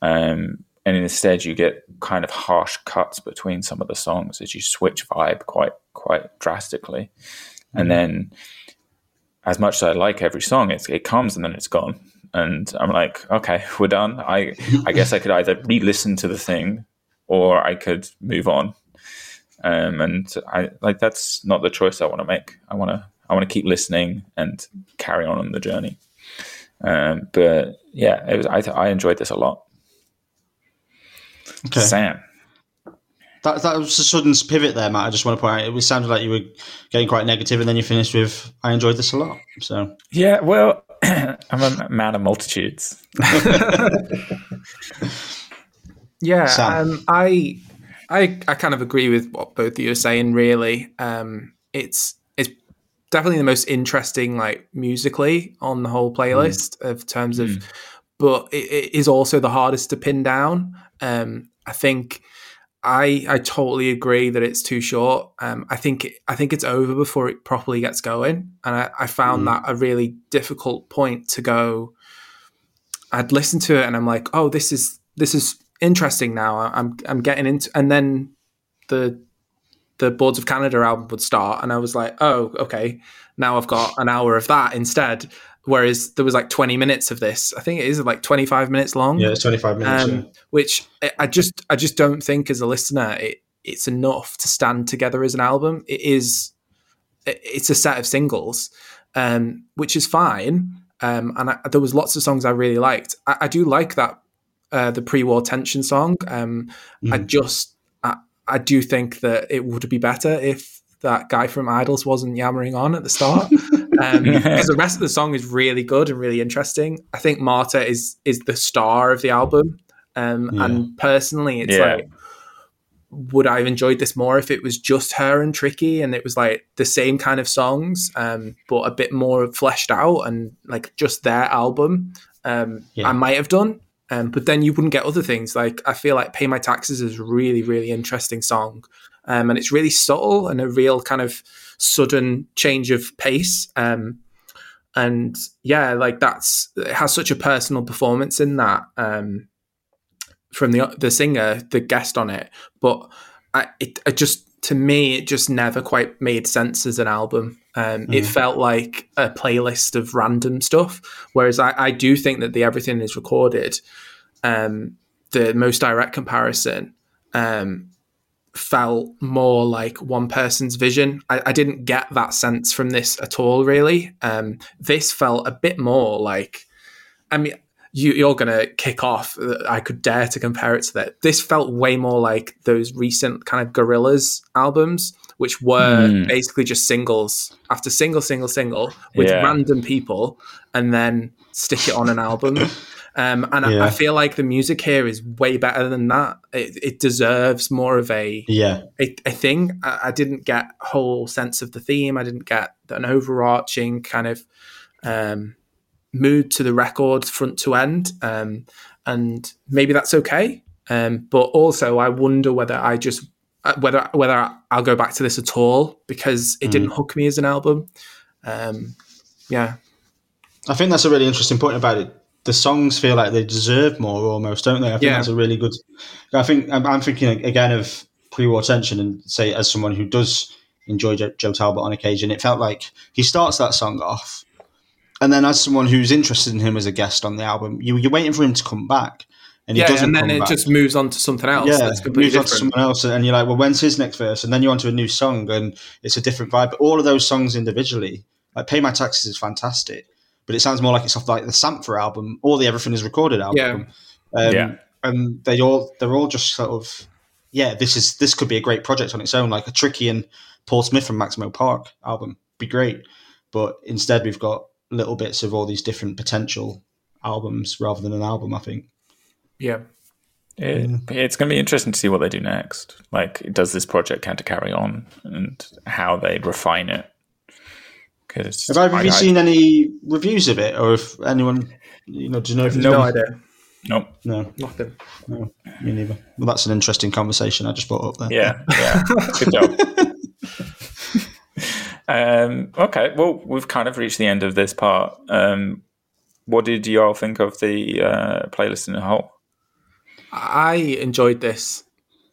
Um, and instead, you get kind of harsh cuts between some of the songs as you switch vibe quite quite drastically. Mm. And hmm. then, as much as I like every song, it comes and then it's gone and I'm like, okay, we're done. I I guess I could either re-listen to the thing, or I could move on. Um, and I like that's not the choice I want to make. I want to I want to keep listening and carry on on the journey. Um, but yeah, it was I I enjoyed this a lot. Okay, Sam. That, that was a sudden pivot there, Matt. I just want to point out it sounded like you were getting quite negative, and then you finished with "I enjoyed this a lot." So yeah, well, I'm a man of multitudes. yeah, um, I, I, I kind of agree with what both of you are saying. Really, um, it's it's definitely the most interesting, like musically, on the whole playlist mm. of terms of, mm. but it, it is also the hardest to pin down. Um, I think I I totally agree that it's too short. Um, I think I think it's over before it properly gets going, and I, I found mm. that a really difficult point to go. I'd listen to it and I'm like, oh, this is this is interesting now. I'm I'm getting into, and then the the Boards of Canada album would start, and I was like, oh, okay, now I've got an hour of that instead. Whereas there was like 20 minutes of this. I think it is like 25 minutes long. Yeah, it's 25 minutes. Um, yeah. Which I just I just don't think as a listener it, it's enough to stand together as an album. It is it's a set of singles, um, which is fine. Um, and I, there was lots of songs I really liked. I, I do like that uh, the pre-war tension song. Um, mm. I just I, I do think that it would be better if that guy from IDLES wasn't yammering on at the start. Um, because the rest of the song is really good and really interesting. I think Marta is is the star of the album. Um, yeah. And personally, it's yeah. like, would I have enjoyed this more if it was just her and Tricky and it was like the same kind of songs, um, but a bit more fleshed out and like just their album? Um, yeah. I might have done. Um, but then you wouldn't get other things. Like I feel like "Pay My Taxes" is a really, really interesting song, um, and it's really subtle and a real kind of sudden change of pace. Um, and yeah, like that's it has such a personal performance in that um, from the the singer, the guest on it. But I, it, just to me, it just never quite made sense as an album. Um, mm. It felt like a playlist of random stuff. Whereas I, I do think that the everything is recorded. Um, the most direct comparison um, felt more like one person's vision. I, I, didn't get that sense from this at all, really. Um, this felt a bit more like, I mean, you, are going to kick off. I could dare to compare it to that. This felt way more like those recent kind of Gorillaz albums, which were mm. basically just singles after single, single, single with yeah. random people, and then stick it on an album. Um, and yeah. I, I, feel like the music here is way better than that. It, it deserves more of a yeah a, a thing. I, I, didn't get a whole sense of the theme. I didn't get an overarching kind of um, mood to the record front to end, um, and maybe that's okay. Um, but also, I wonder whether I just uh, whether whether I'll go back to this at all because it mm. didn't hook me as an album. Um, yeah, I think that's a really interesting point about it the songs feel like they deserve more almost, don't they? I think yeah. that's a really good. I think I'm, I'm, thinking again of pre-war tension and say as someone who does enjoy Joe, Joe, Talbot on occasion, it felt like he starts that song off, and then as someone who's interested in him as a guest on the album, you, you're waiting for him to come back. and he yeah, doesn't and then it back. just moves on to something else. yeah, moves on to someone else, and you're like, well, when's his next verse? And then you're onto a new song, and it's a different vibe. But all of those songs individually, like "Pay My Taxes" is fantastic, but it sounds more like it's off like the Sampha album or the Everything Is Recorded album. Um, Yeah. and they all they're all just sort of yeah, this is this could be a great project on its own, like a Tricky and Paul Smith from Maximo Park album, be great. But instead, we've got little bits of all these different potential albums rather than an album. I think. Yeah. It, it's going to be interesting to see what they do next. Like, does this project kind of carry on and how they refine it? Because Have either of you seen any reviews of it, or if anyone, you know, do you know if it's No been- idea. Nope. No, Nothing. no, me neither. Well, that's an interesting conversation I just brought up there. Yeah, yeah. Good job. um, okay, well, we've kind of reached the end of this part. Um, what did you all think of the uh, playlist in a whole? I enjoyed this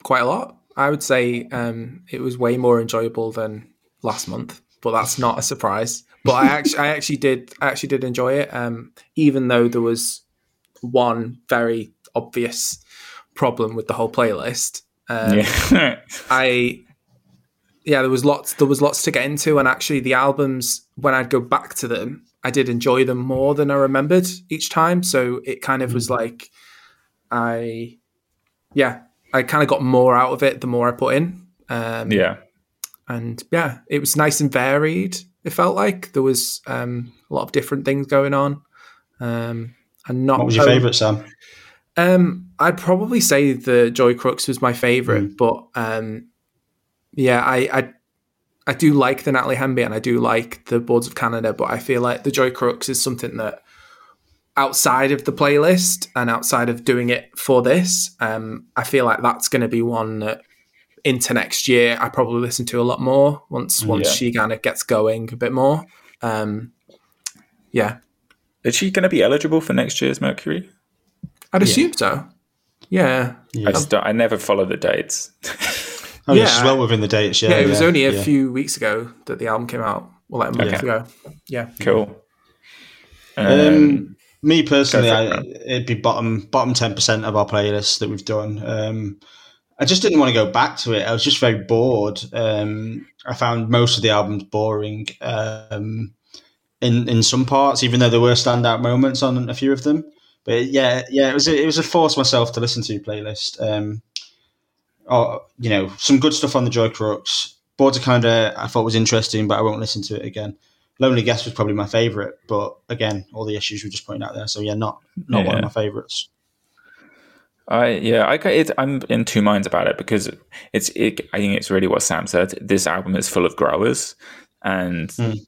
quite a lot. I would say um, it was way more enjoyable than last month, but that's not a surprise. But I actually, I actually did, I actually did enjoy it, um, even though there was one very obvious problem with the whole playlist. Um, yeah. I yeah, there was lots there was lots to get into and actually the albums when I'd go back to them, I did enjoy them more than I remembered each time. So it kind of was like I yeah, I kind of got more out of it the more I put in. Um yeah. And yeah, it was nice and varied. It felt like there was um, a lot of different things going on. Um and not What was your favourite, Sam? um, I'd probably say the Joy Crookes was my favorite, Mm. but um, yeah, I, I I do like the Natalie Hemby and I do like the Boards of Canada, but I feel like the Joy Crookes is something that outside of the playlist and outside of doing it for this, um, I feel like that's going to be one that into next year I probably listen to a lot more once once Yeah. she kind of gets going a bit more. Um, yeah, Is she going to be eligible for next year's Mercury? I'd assume so. Yeah, Yeah. I just I never follow the dates. Oh, Yeah. this well within the dates. Yeah, yeah, it was yeah, only a yeah. few weeks ago that the album came out. Well, like a month Okay. ago. Yeah. cool. Um, Um, me personally, go I, it'd be bottom bottom ten percent of our playlist that we've done. Um, I just didn't want to go back to it. I was just very bored. Um, I found most of the albums boring um, in in some parts, even though there were standout moments on a few of them. But yeah, yeah, it was a, it was a force myself to listen to playlist. Um, oh, you know, some good stuff on the Joy Crookes. Boards of I thought was interesting, but I won't listen to it again. Lonely Guest was probably my favourite, but again, all the issues we just pointed out there. So yeah, not not one of my favourites. I yeah, I it, I'm in two minds about it because it's it, I think it's really what Sam said. This album is full of growers, and Mm.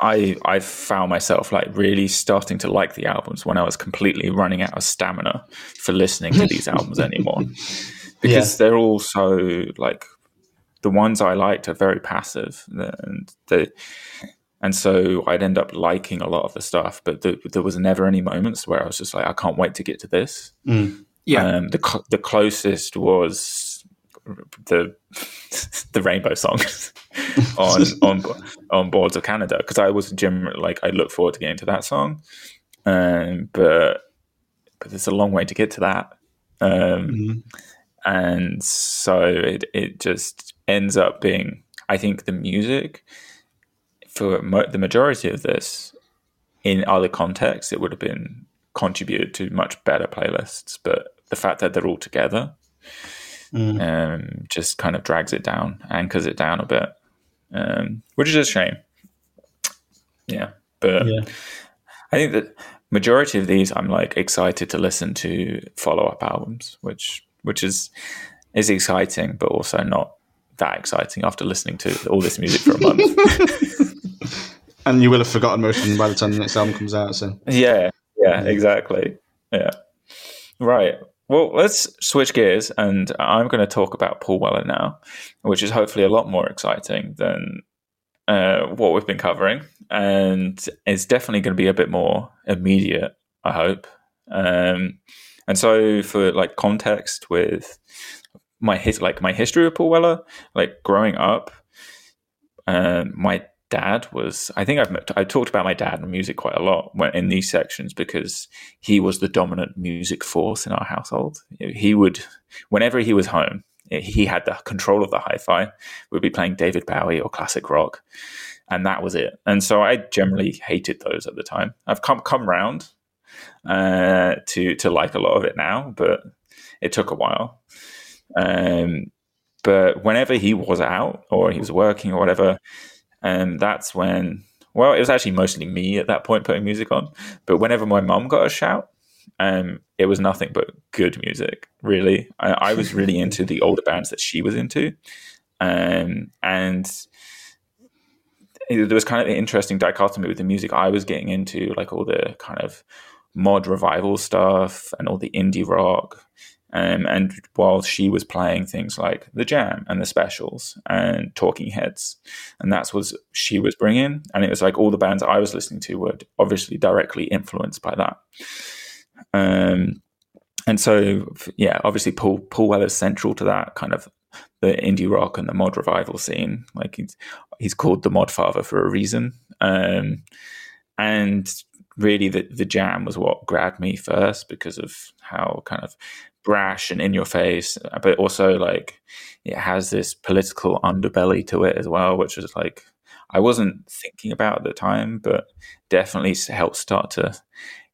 I I found myself like really starting to like the albums when I was completely running out of stamina for listening to these albums anymore because they're all so like the ones I liked are very passive and they and so I'd end up liking a lot of the stuff, but the, there was never any moments where I was just like, I can't wait to get to this. Mm. Yeah. Um, the cl- the closest was the the Rainbow song on on on Boards of Canada because I was generally like I look forward to getting to that song, um, but but there's a long way to get to that, um, Mhm. and so it it just ends up being I think the music for mo- the majority of this in other contexts it would have been contributed to much better playlists, but the fact that they're all together Mm. um, just kind of drags it down, anchors it down a bit, um, which is a shame. Yeah, but Yeah. I think that majority of these, I'm like excited to listen to follow up albums, which which is is exciting, but also not that exciting after listening to all this music for a month. And you will have forgotten most of them by the time the next album comes out. So Yeah, yeah, exactly. Yeah. Right. Well, let's switch gears and I'm going to talk about Paul Weller now, which is hopefully a lot more exciting than uh, what we've been covering. And it's definitely going to be a bit more immediate, I hope. Um, and so, for like context with my his like my history of Paul Weller, like growing up, um, my dad was i think i've i talked about my dad and music quite a lot in these sections because he was the dominant music force in our household. He would whenever he was home he had the control of the hi-fi. We'd be playing david bowie or classic rock and that was it. And so i generally hated those at the time. I've come come round uh, to to like a lot of it now but it took a while. Um, but whenever he was out or he was working or whatever and that's when, well, it was actually mostly me at that point putting music on. But whenever my mum got a shout, um, it was nothing but good music, really. I, I was really into the older bands that she was into. Um, and there was kind of an interesting dichotomy with the music I was getting into, like all the kind of mod revival stuff and all the indie rock um, and while she was playing things like the Jam and the Specials and Talking Heads, and that's what she was bringing, and it was like all the bands I was listening to were obviously directly influenced by that. Um, and so yeah, obviously Paul Paul Weller is central to that kind of the indie rock and the mod revival scene. Like he's he's called the mod father for a reason. Um, and really the, the jam was what grabbed me first because of how kind of brash and in your face, but also like it has this political underbelly to it as well, which is like I wasn't thinking about at the time, but definitely helped start to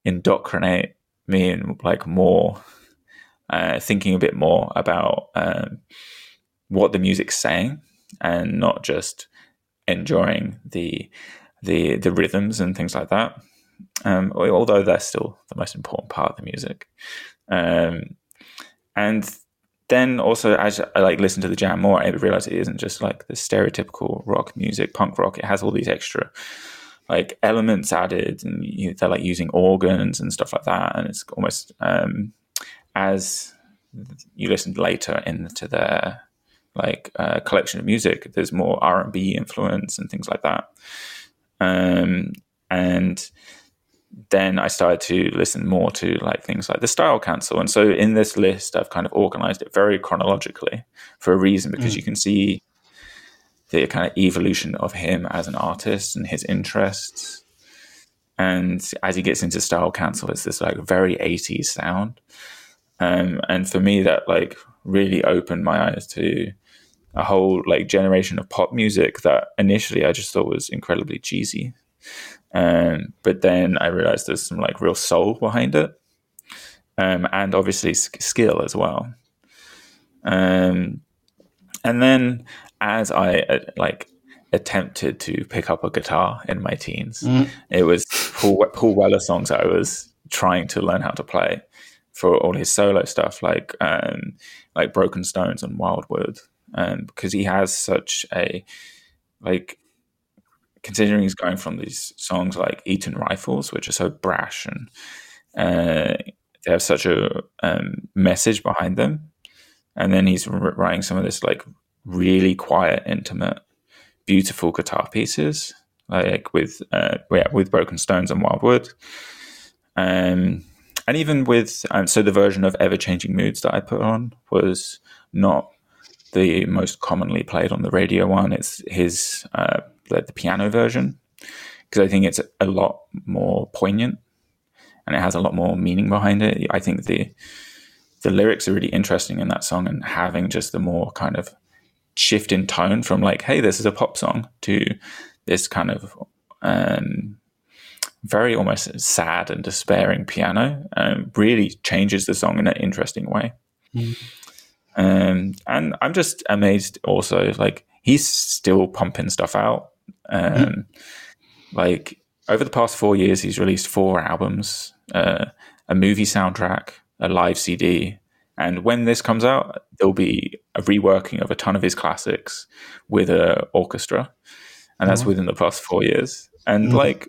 indoctrinate me in like more uh, thinking a bit more about um, what the music's saying and not just enjoying the the the rhythms and things like that. Um, although they're still the most important part of the music. Um, and then also as I like listen to the jam more, I realize it isn't just like the stereotypical rock music, punk rock. It has all these extra like elements added, and you, they're like using organs and stuff like that. And it's almost um, as you listen later into their like uh, collection of music, there's more R and B influence and things like that. Um, and then I started to listen more to like things like the Style Council. And so in this list, I've kind of organized it very chronologically for a reason because mm. you can see the kind of evolution of him as an artist and his interests. And as he gets into Style Council, it's this like very 80s sound. Um, and for me, that like really opened my eyes to a whole like generation of pop music that initially I just thought was incredibly cheesy. Um, but then I realized there's some like real soul behind it, um, and obviously skill as well. Um, and then as I uh, like attempted to pick up a guitar in my teens, mm. it was Paul, Paul Weller songs I was trying to learn how to play for all his solo stuff, like um, like Broken Stones and Wildwood, um, because he has such a like considering he's going from these songs like Eton Rifles, which are so brash and uh, they have such a um, message behind them, and then he's writing some of this like really quiet, intimate, beautiful guitar pieces, like with uh, yeah, with Broken Stones and Wildwood. Um, and even with um, so the version of Ever Changing Moods that I put on was not the most commonly played on the radio one. It's his uh, the, the piano version because I think it's a lot more poignant and it has a lot more meaning behind it. I think the the lyrics are really interesting in that song and having just the more kind of shift in tone from like, hey, this is a pop song to this kind of um, very almost sad and despairing piano um, really changes the song in an interesting way. Mm. Um, and I'm just amazed also, like, he's still pumping stuff out um, mm Like over the past four years, he's released four albums, uh, a movie soundtrack, a live CD, and when this comes out, there'll be a reworking of a ton of his classics with an orchestra, and that's mm within the past four years. And mm like,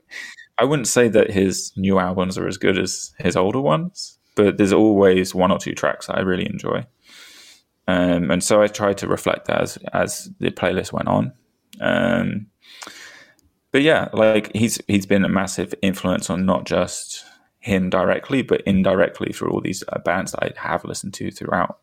I wouldn't say that his new albums are as good as his older ones, but there's always one or two tracks that I really enjoy. Um, and so I tried to reflect that as as the playlist went on. Um, but yeah, like he's he's been a massive influence on not just him directly, but indirectly through all these uh, bands that I have listened to throughout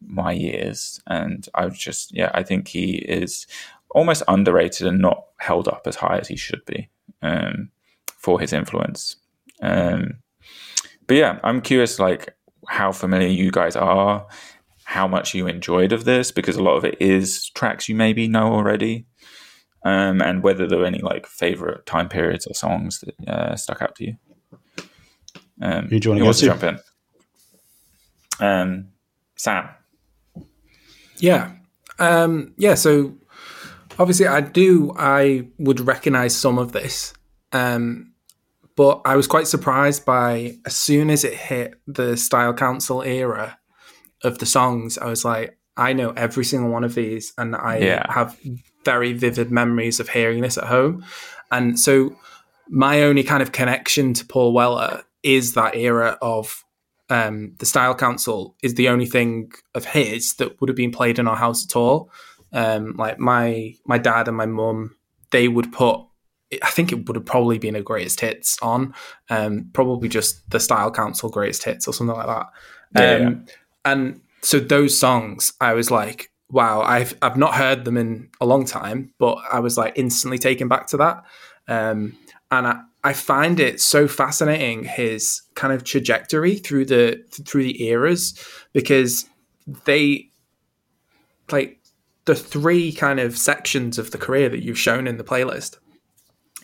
my years. And I just yeah, I think he is almost underrated and not held up as high as he should be um, for his influence. Um, but yeah, I'm curious, like how familiar you guys are, how much you enjoyed of this, because a lot of it is tracks you maybe know already, um, and whether there are any like favorite time periods or songs that uh, stuck out to you. Um, Who do you want who to to jump in? Um, Sam. Yeah. Um, yeah. So obviously, I do, I would recognize some of this. Um, but I was quite surprised by as soon as it hit the Style Council era of the songs, I was like, I know every single one of these, and I Yeah. have very vivid memories of hearing this at home. And so, my only kind of connection to Paul Weller is that era of um, the Style Council is the only thing of his that would have been played in our house at all. Um, like my my dad and my mum, they would put. I think it would have probably been a greatest hits on, um, probably just the Style Council greatest hits or something like that. Yeah, um, And so those songs, I was like, wow, I've I've not heard them in a long time, but I was like instantly taken back to that. Um, and I, I find it so fascinating his kind of trajectory through the through the eras because they like the three kind of sections of the career that you've shown in the playlist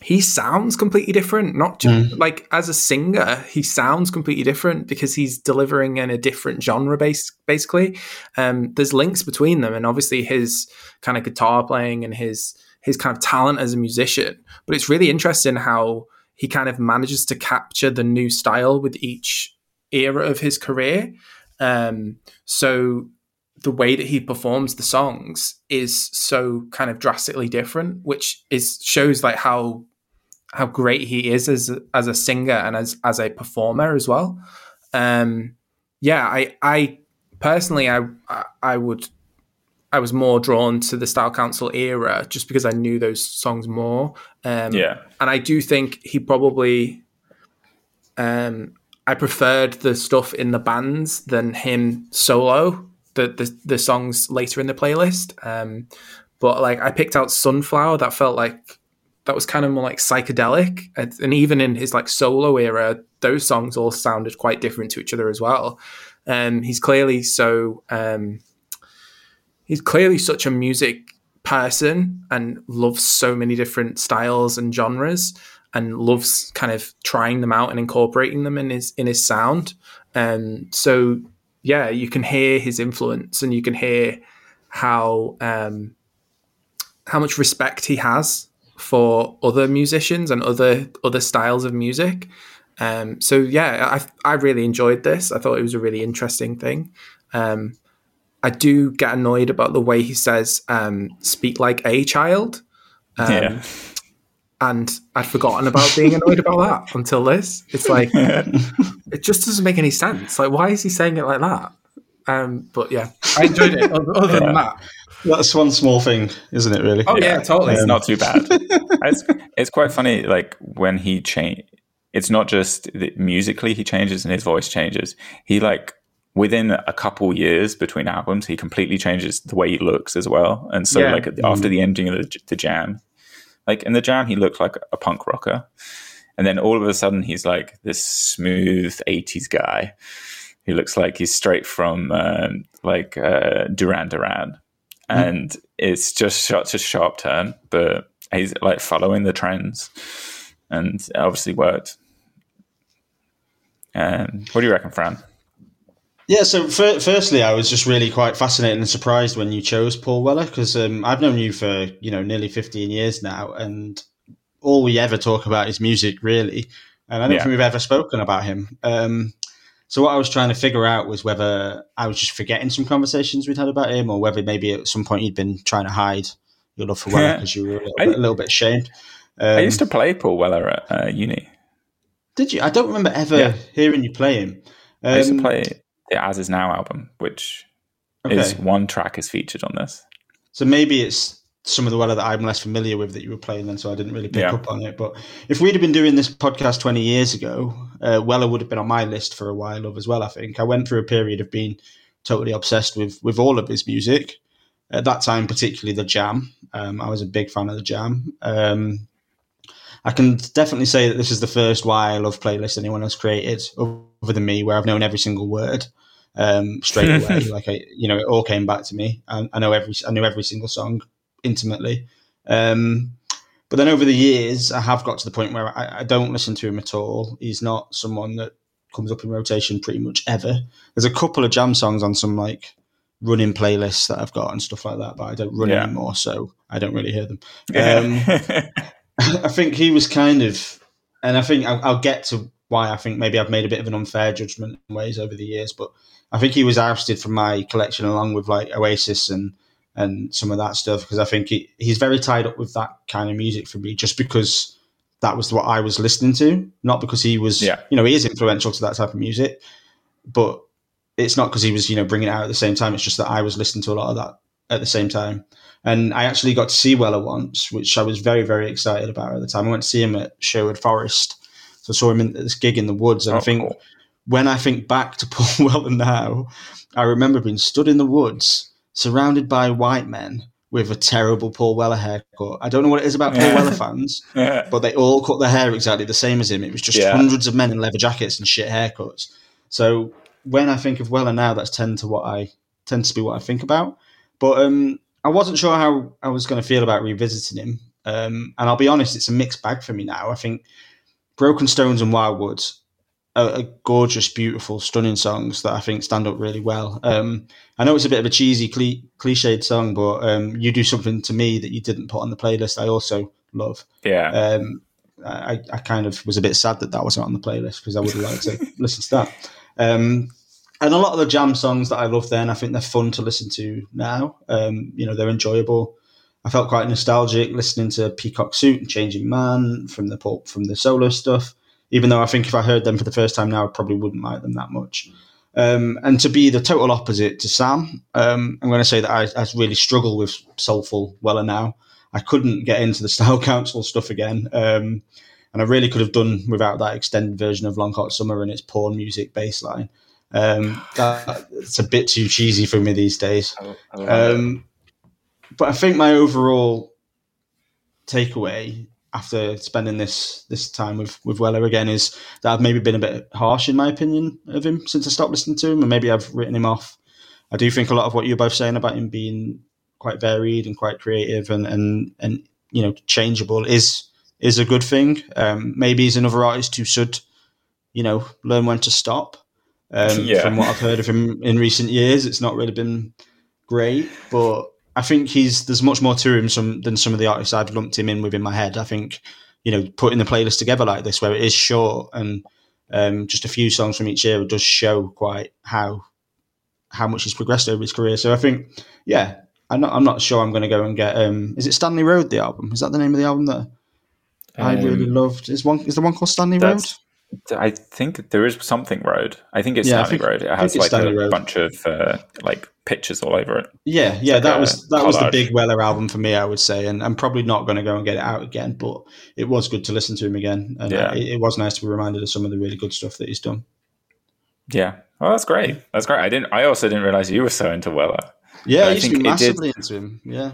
he sounds completely different not just like as a singer he sounds completely different because he's delivering in a different genre base basically. Um, there's links between them and obviously his kind of guitar playing and his his kind of talent as a musician. But it's really interesting how he kind of manages to capture the new style with each era of his career. Um, so the way that he performs the songs is so kind of drastically different, which is shows like how how great he is as a, as a singer and as as a performer as well. Um, yeah, I I personally I I would I was more drawn to the Style Council era just because I knew those songs more. Um, Yeah. and I do think he probably um I preferred the stuff in the bands than him solo. The the, the songs later in the playlist. Um, but like I picked out Sunflower that felt like that was kind of more like psychedelic, and, and even in his like solo era, those songs all sounded quite different to each other as well. Um, he's clearly so um, he's clearly such a music person and loves so many different styles and genres and loves kind of trying them out and incorporating them in his in his sound. And so yeah, you can hear his influence and you can hear how um, how much respect he has for other musicians and other other styles of music. Um, so yeah, I I really enjoyed this. I thought it was a really interesting thing. Um, I do get annoyed about the way he says um, "speak like a child." Um, yeah. and I'd forgotten about being annoyed about that until this. It's like it just doesn't make any sense. Like, why is he saying it like that? Um, but yeah, I enjoyed it. Other, other than that, That's one small thing, isn't it? Really? oh yeah, totally. It's not too bad. it's, it's quite funny, like when he change. It's not just that musically he changes and his voice changes. He like within a couple years between albums, he completely changes the way he looks as well. And so, Yeah. like after the ending of the, the Jam, like in the Jam, he looked like a punk rocker, and then all of a sudden he's like this smooth '80s guy He looks like he's straight from um, like uh, Duran Duran, and it's just such a sharp turn, but he's like following the trends, and it obviously worked. Um, what do you reckon, Fran? Yeah, so fir- firstly, I was just really quite fascinated and surprised when you chose Paul Weller because um, I've known you for you know nearly fifteen years now, and all we ever talk about is music, really. And I don't Yeah. think we've ever spoken about him. Um, so what I was trying to figure out was whether I was just forgetting some conversations we'd had about him, or whether maybe at some point you'd been trying to hide your love for Weller because you were a little, I- bit, a little bit ashamed. Um, I used to play Paul Weller at uh, uni. did you? I don't remember ever Yeah. hearing you play him. I used to Um, play the As Is Now album, which okay. is one track is featured on this. So maybe it's some of the Weller that I'm less familiar with that you were playing then, so I didn't really pick Yeah. up on it. But if we'd have been doing this podcast 20 years ago, uh, Weller would have been on my list for a while of as well, I think. I went through a period of being totally obsessed with, with all of his music. at that time, particularly the Jam. Um, I was a big fan of the Jam. Um, I can definitely say that this is the first Why I Love playlist anyone has created, other than me, where I've known every single word um, straight away. like I, you know, it all came back to me. I, I know every, I knew every single song intimately. Um, but then over the years, I have got to the point where I, I, don't listen to him at all. He's not someone that comes up in rotation pretty much ever. There's a couple of Jam songs on some like running playlists that I've got and stuff like that, but I don't run yeah. anymore, so I don't really hear them. Um, I think he was kind of, and I think I'll, I'll, get to why I think maybe I've made a bit of an unfair judgment in ways over the years, but I think he was ousted from my collection along with like Oasis and and some of that stuff because I think he, he's very tied up with that kind of music for me just because that was what I was listening to, not because he was, yeah. you know, he is influential to that type of music, but it's not because he was, you know, bringing it out at the same time. It's just that I was listening to a lot of that at the same time. And I actually got to see Weller once, which I was very, very excited about at the time. I went to see him at Sherwood Forest. So I saw him in this gig in the woods. And oh, I think cool. when I think back to Paul Weller now, I remember being stood in the woods, surrounded by white men with a terrible Paul Weller haircut. I don't know what it is about Paul Weller fans, yeah. but they all cut their hair exactly the same as him. It was just yeah. hundreds of men in leather jackets and shit haircuts. So when I think of Weller now, that's tend to what I tend to be what I think about. But um, I wasn't sure how I was going to feel about revisiting him. Um, and I'll be honest, it's a mixed bag for me now. I think Broken Stones and Wildwoods are, are gorgeous, beautiful, stunning songs that I think stand up really well. Um, I know it's a bit of a cheesy, cli- cliched song, but um, you do something to me that you didn't put on the playlist. I also love. Yeah. Um, I, I kind of was a bit sad that that wasn't on the playlist because I would have liked to listen to that. Um, and a lot of the Jam songs that I loved then, I think they're fun to listen to now. Um, you know, they're enjoyable. I felt quite nostalgic listening to Peacock Suit and Changing Man from the from the solo stuff. Even though I think if I heard them for the first time now, I probably wouldn't like them that much. Um, and to be the total opposite to Sam, um, I'm going to say that I, I, really struggle with soulful Weller now. I couldn't get into the Style Council stuff again. Um, and I really could have done without that extended version of Long Hot Summer and its porn music baseline. Um, that, it's a bit too cheesy for me these days. I, um, but I think my overall takeaway after spending this this time with with Weller again is that I've maybe been a bit harsh in my opinion of him since I stopped listening to him, and maybe I've written him off. I do think a lot of what you're both saying about him being quite varied and quite creative and and and you know changeable is is a good thing. Um, maybe he's another artist who should you know learn when to stop um, yeah. From what I've heard of him in recent years, it's not really been great, but I think he's there's much more to him some, than some of the artists I've lumped him in with in my head. I think you know putting the playlist together like this, where it is short and um, just a few songs from each era, does show quite how how much he's progressed over his career. So I think, yeah, I'm not I'm not sure I'm going to go and get. Um, is it Stanley Road the album? Is that the name of the album that um, I really um, loved? Is one is the one called Stanley Road? I think there is something road. I think it's yeah, Stanley think, Road. It has like a road. bunch of uh, like pictures all over it. Yeah, yeah, like that was that collage. was the big Weller album for me, I would say, and I'm probably not going to go and get it out again, but it was good to listen to him again, and yeah. it, it, was nice to be reminded of some of the really good stuff that he's done. Yeah, well, that's great. That's great. I didn't. I also didn't realize you were so into Weller. Yeah, I used to be massively did, into him. Yeah,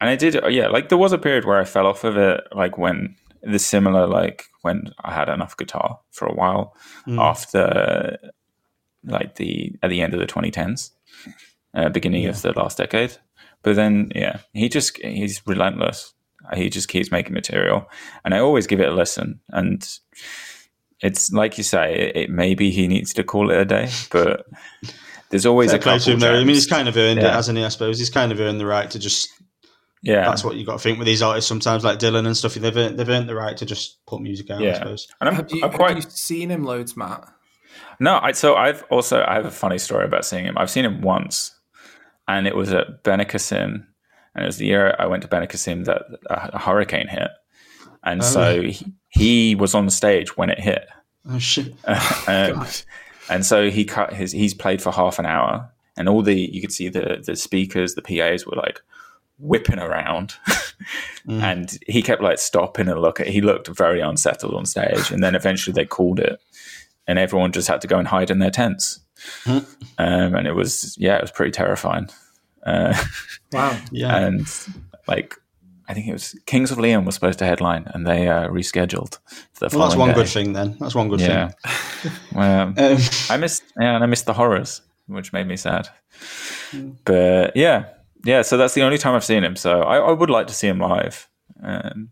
and I did. Yeah, like there was a period where I fell off of it, like when the similar like when I had enough guitar for a while mm. after like the at the end of the 2010s, uh, beginning yeah. of the last decade. But then, yeah, he just he's relentless. He just keeps making material, and I always give it a listen. And it's like you say, it, it maybe he needs to call it a day, but there's always Fair a couple. Him, I mean, he's kind of earned yeah. it, hasn't he? I suppose he's kind of earned the right to just yeah, that's what you got to think with these artists. Sometimes, like Dylan and stuff, they've earned, they've earned the right to just put music out. Yeah. I suppose. And I'm, have, you, I'm quite... have you seen him loads, Matt? No, I, so I've also I have a funny story about seeing him. I've seen him once, and it was at Benicassim, and it was the year I went to Benicassim that a hurricane hit, and oh, so he, he, was on stage when it hit. Oh shit! um, and so he cut his. He's played for half an hour, and all the you could see the the speakers, the PAs were like whipping around mm. and he kept like stopping and look at he looked very unsettled on stage and then eventually they called it and everyone just had to go and hide in their tents. Um, and it was yeah it was pretty terrifying Uh, Wow. Yeah. and like I think it was Kings of Leon was supposed to headline, and they uh, rescheduled. For the well, that's one day. good thing then. That's one good Yeah. thing. Well, Um, I missed, yeah, and I missed the Horrors, which made me sad. But yeah, yeah. So that's the only time I've seen him. So I, I would like to see him live. Um,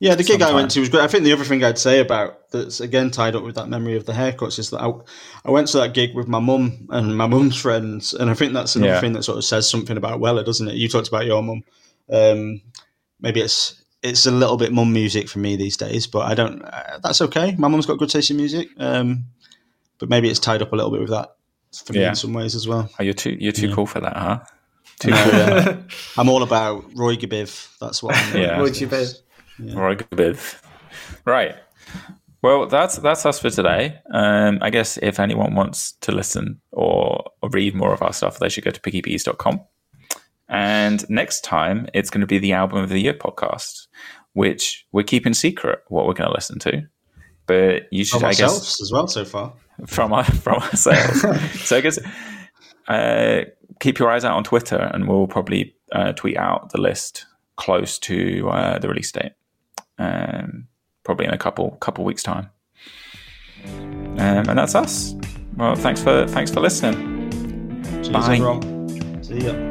Yeah, the gig I went to was great. I think the other thing I'd say about that's again tied up with that memory of the haircuts is that I, I went to that gig with my mum and my mum's friends, and I think that's another Yeah. thing that sort of says something about Weller, doesn't it? You talked about your mum. Um, maybe it's it's a little bit mum music for me these days, but I don't. Uh, that's okay. My mum's got good taste in music, um, but maybe it's tied up a little bit with that for me Yeah. in some ways as well. oh, you're too you're too Yeah. cool for that, huh? Too No, cool. yeah. I'm all about Roygbiv. That's what. I'm Yeah. Would you be? Roygbiv. Right. Well, that's that's us for today. Um, I guess if anyone wants to listen or, or read more of our stuff, they should go to piggybees.com. And next time, it's going to be the Album of the Year podcast, which we're keeping secret what we're going to listen to. But you should, From I guess, as well so far. from our, from ourselves. so I guess uh, keep your eyes out on Twitter, and we'll probably uh, tweet out the list close to uh, the release date, um, probably in a couple couple weeks time. Um, and that's us. Well, thanks for thanks for listening. Cheers, Bye. everyone. See ya.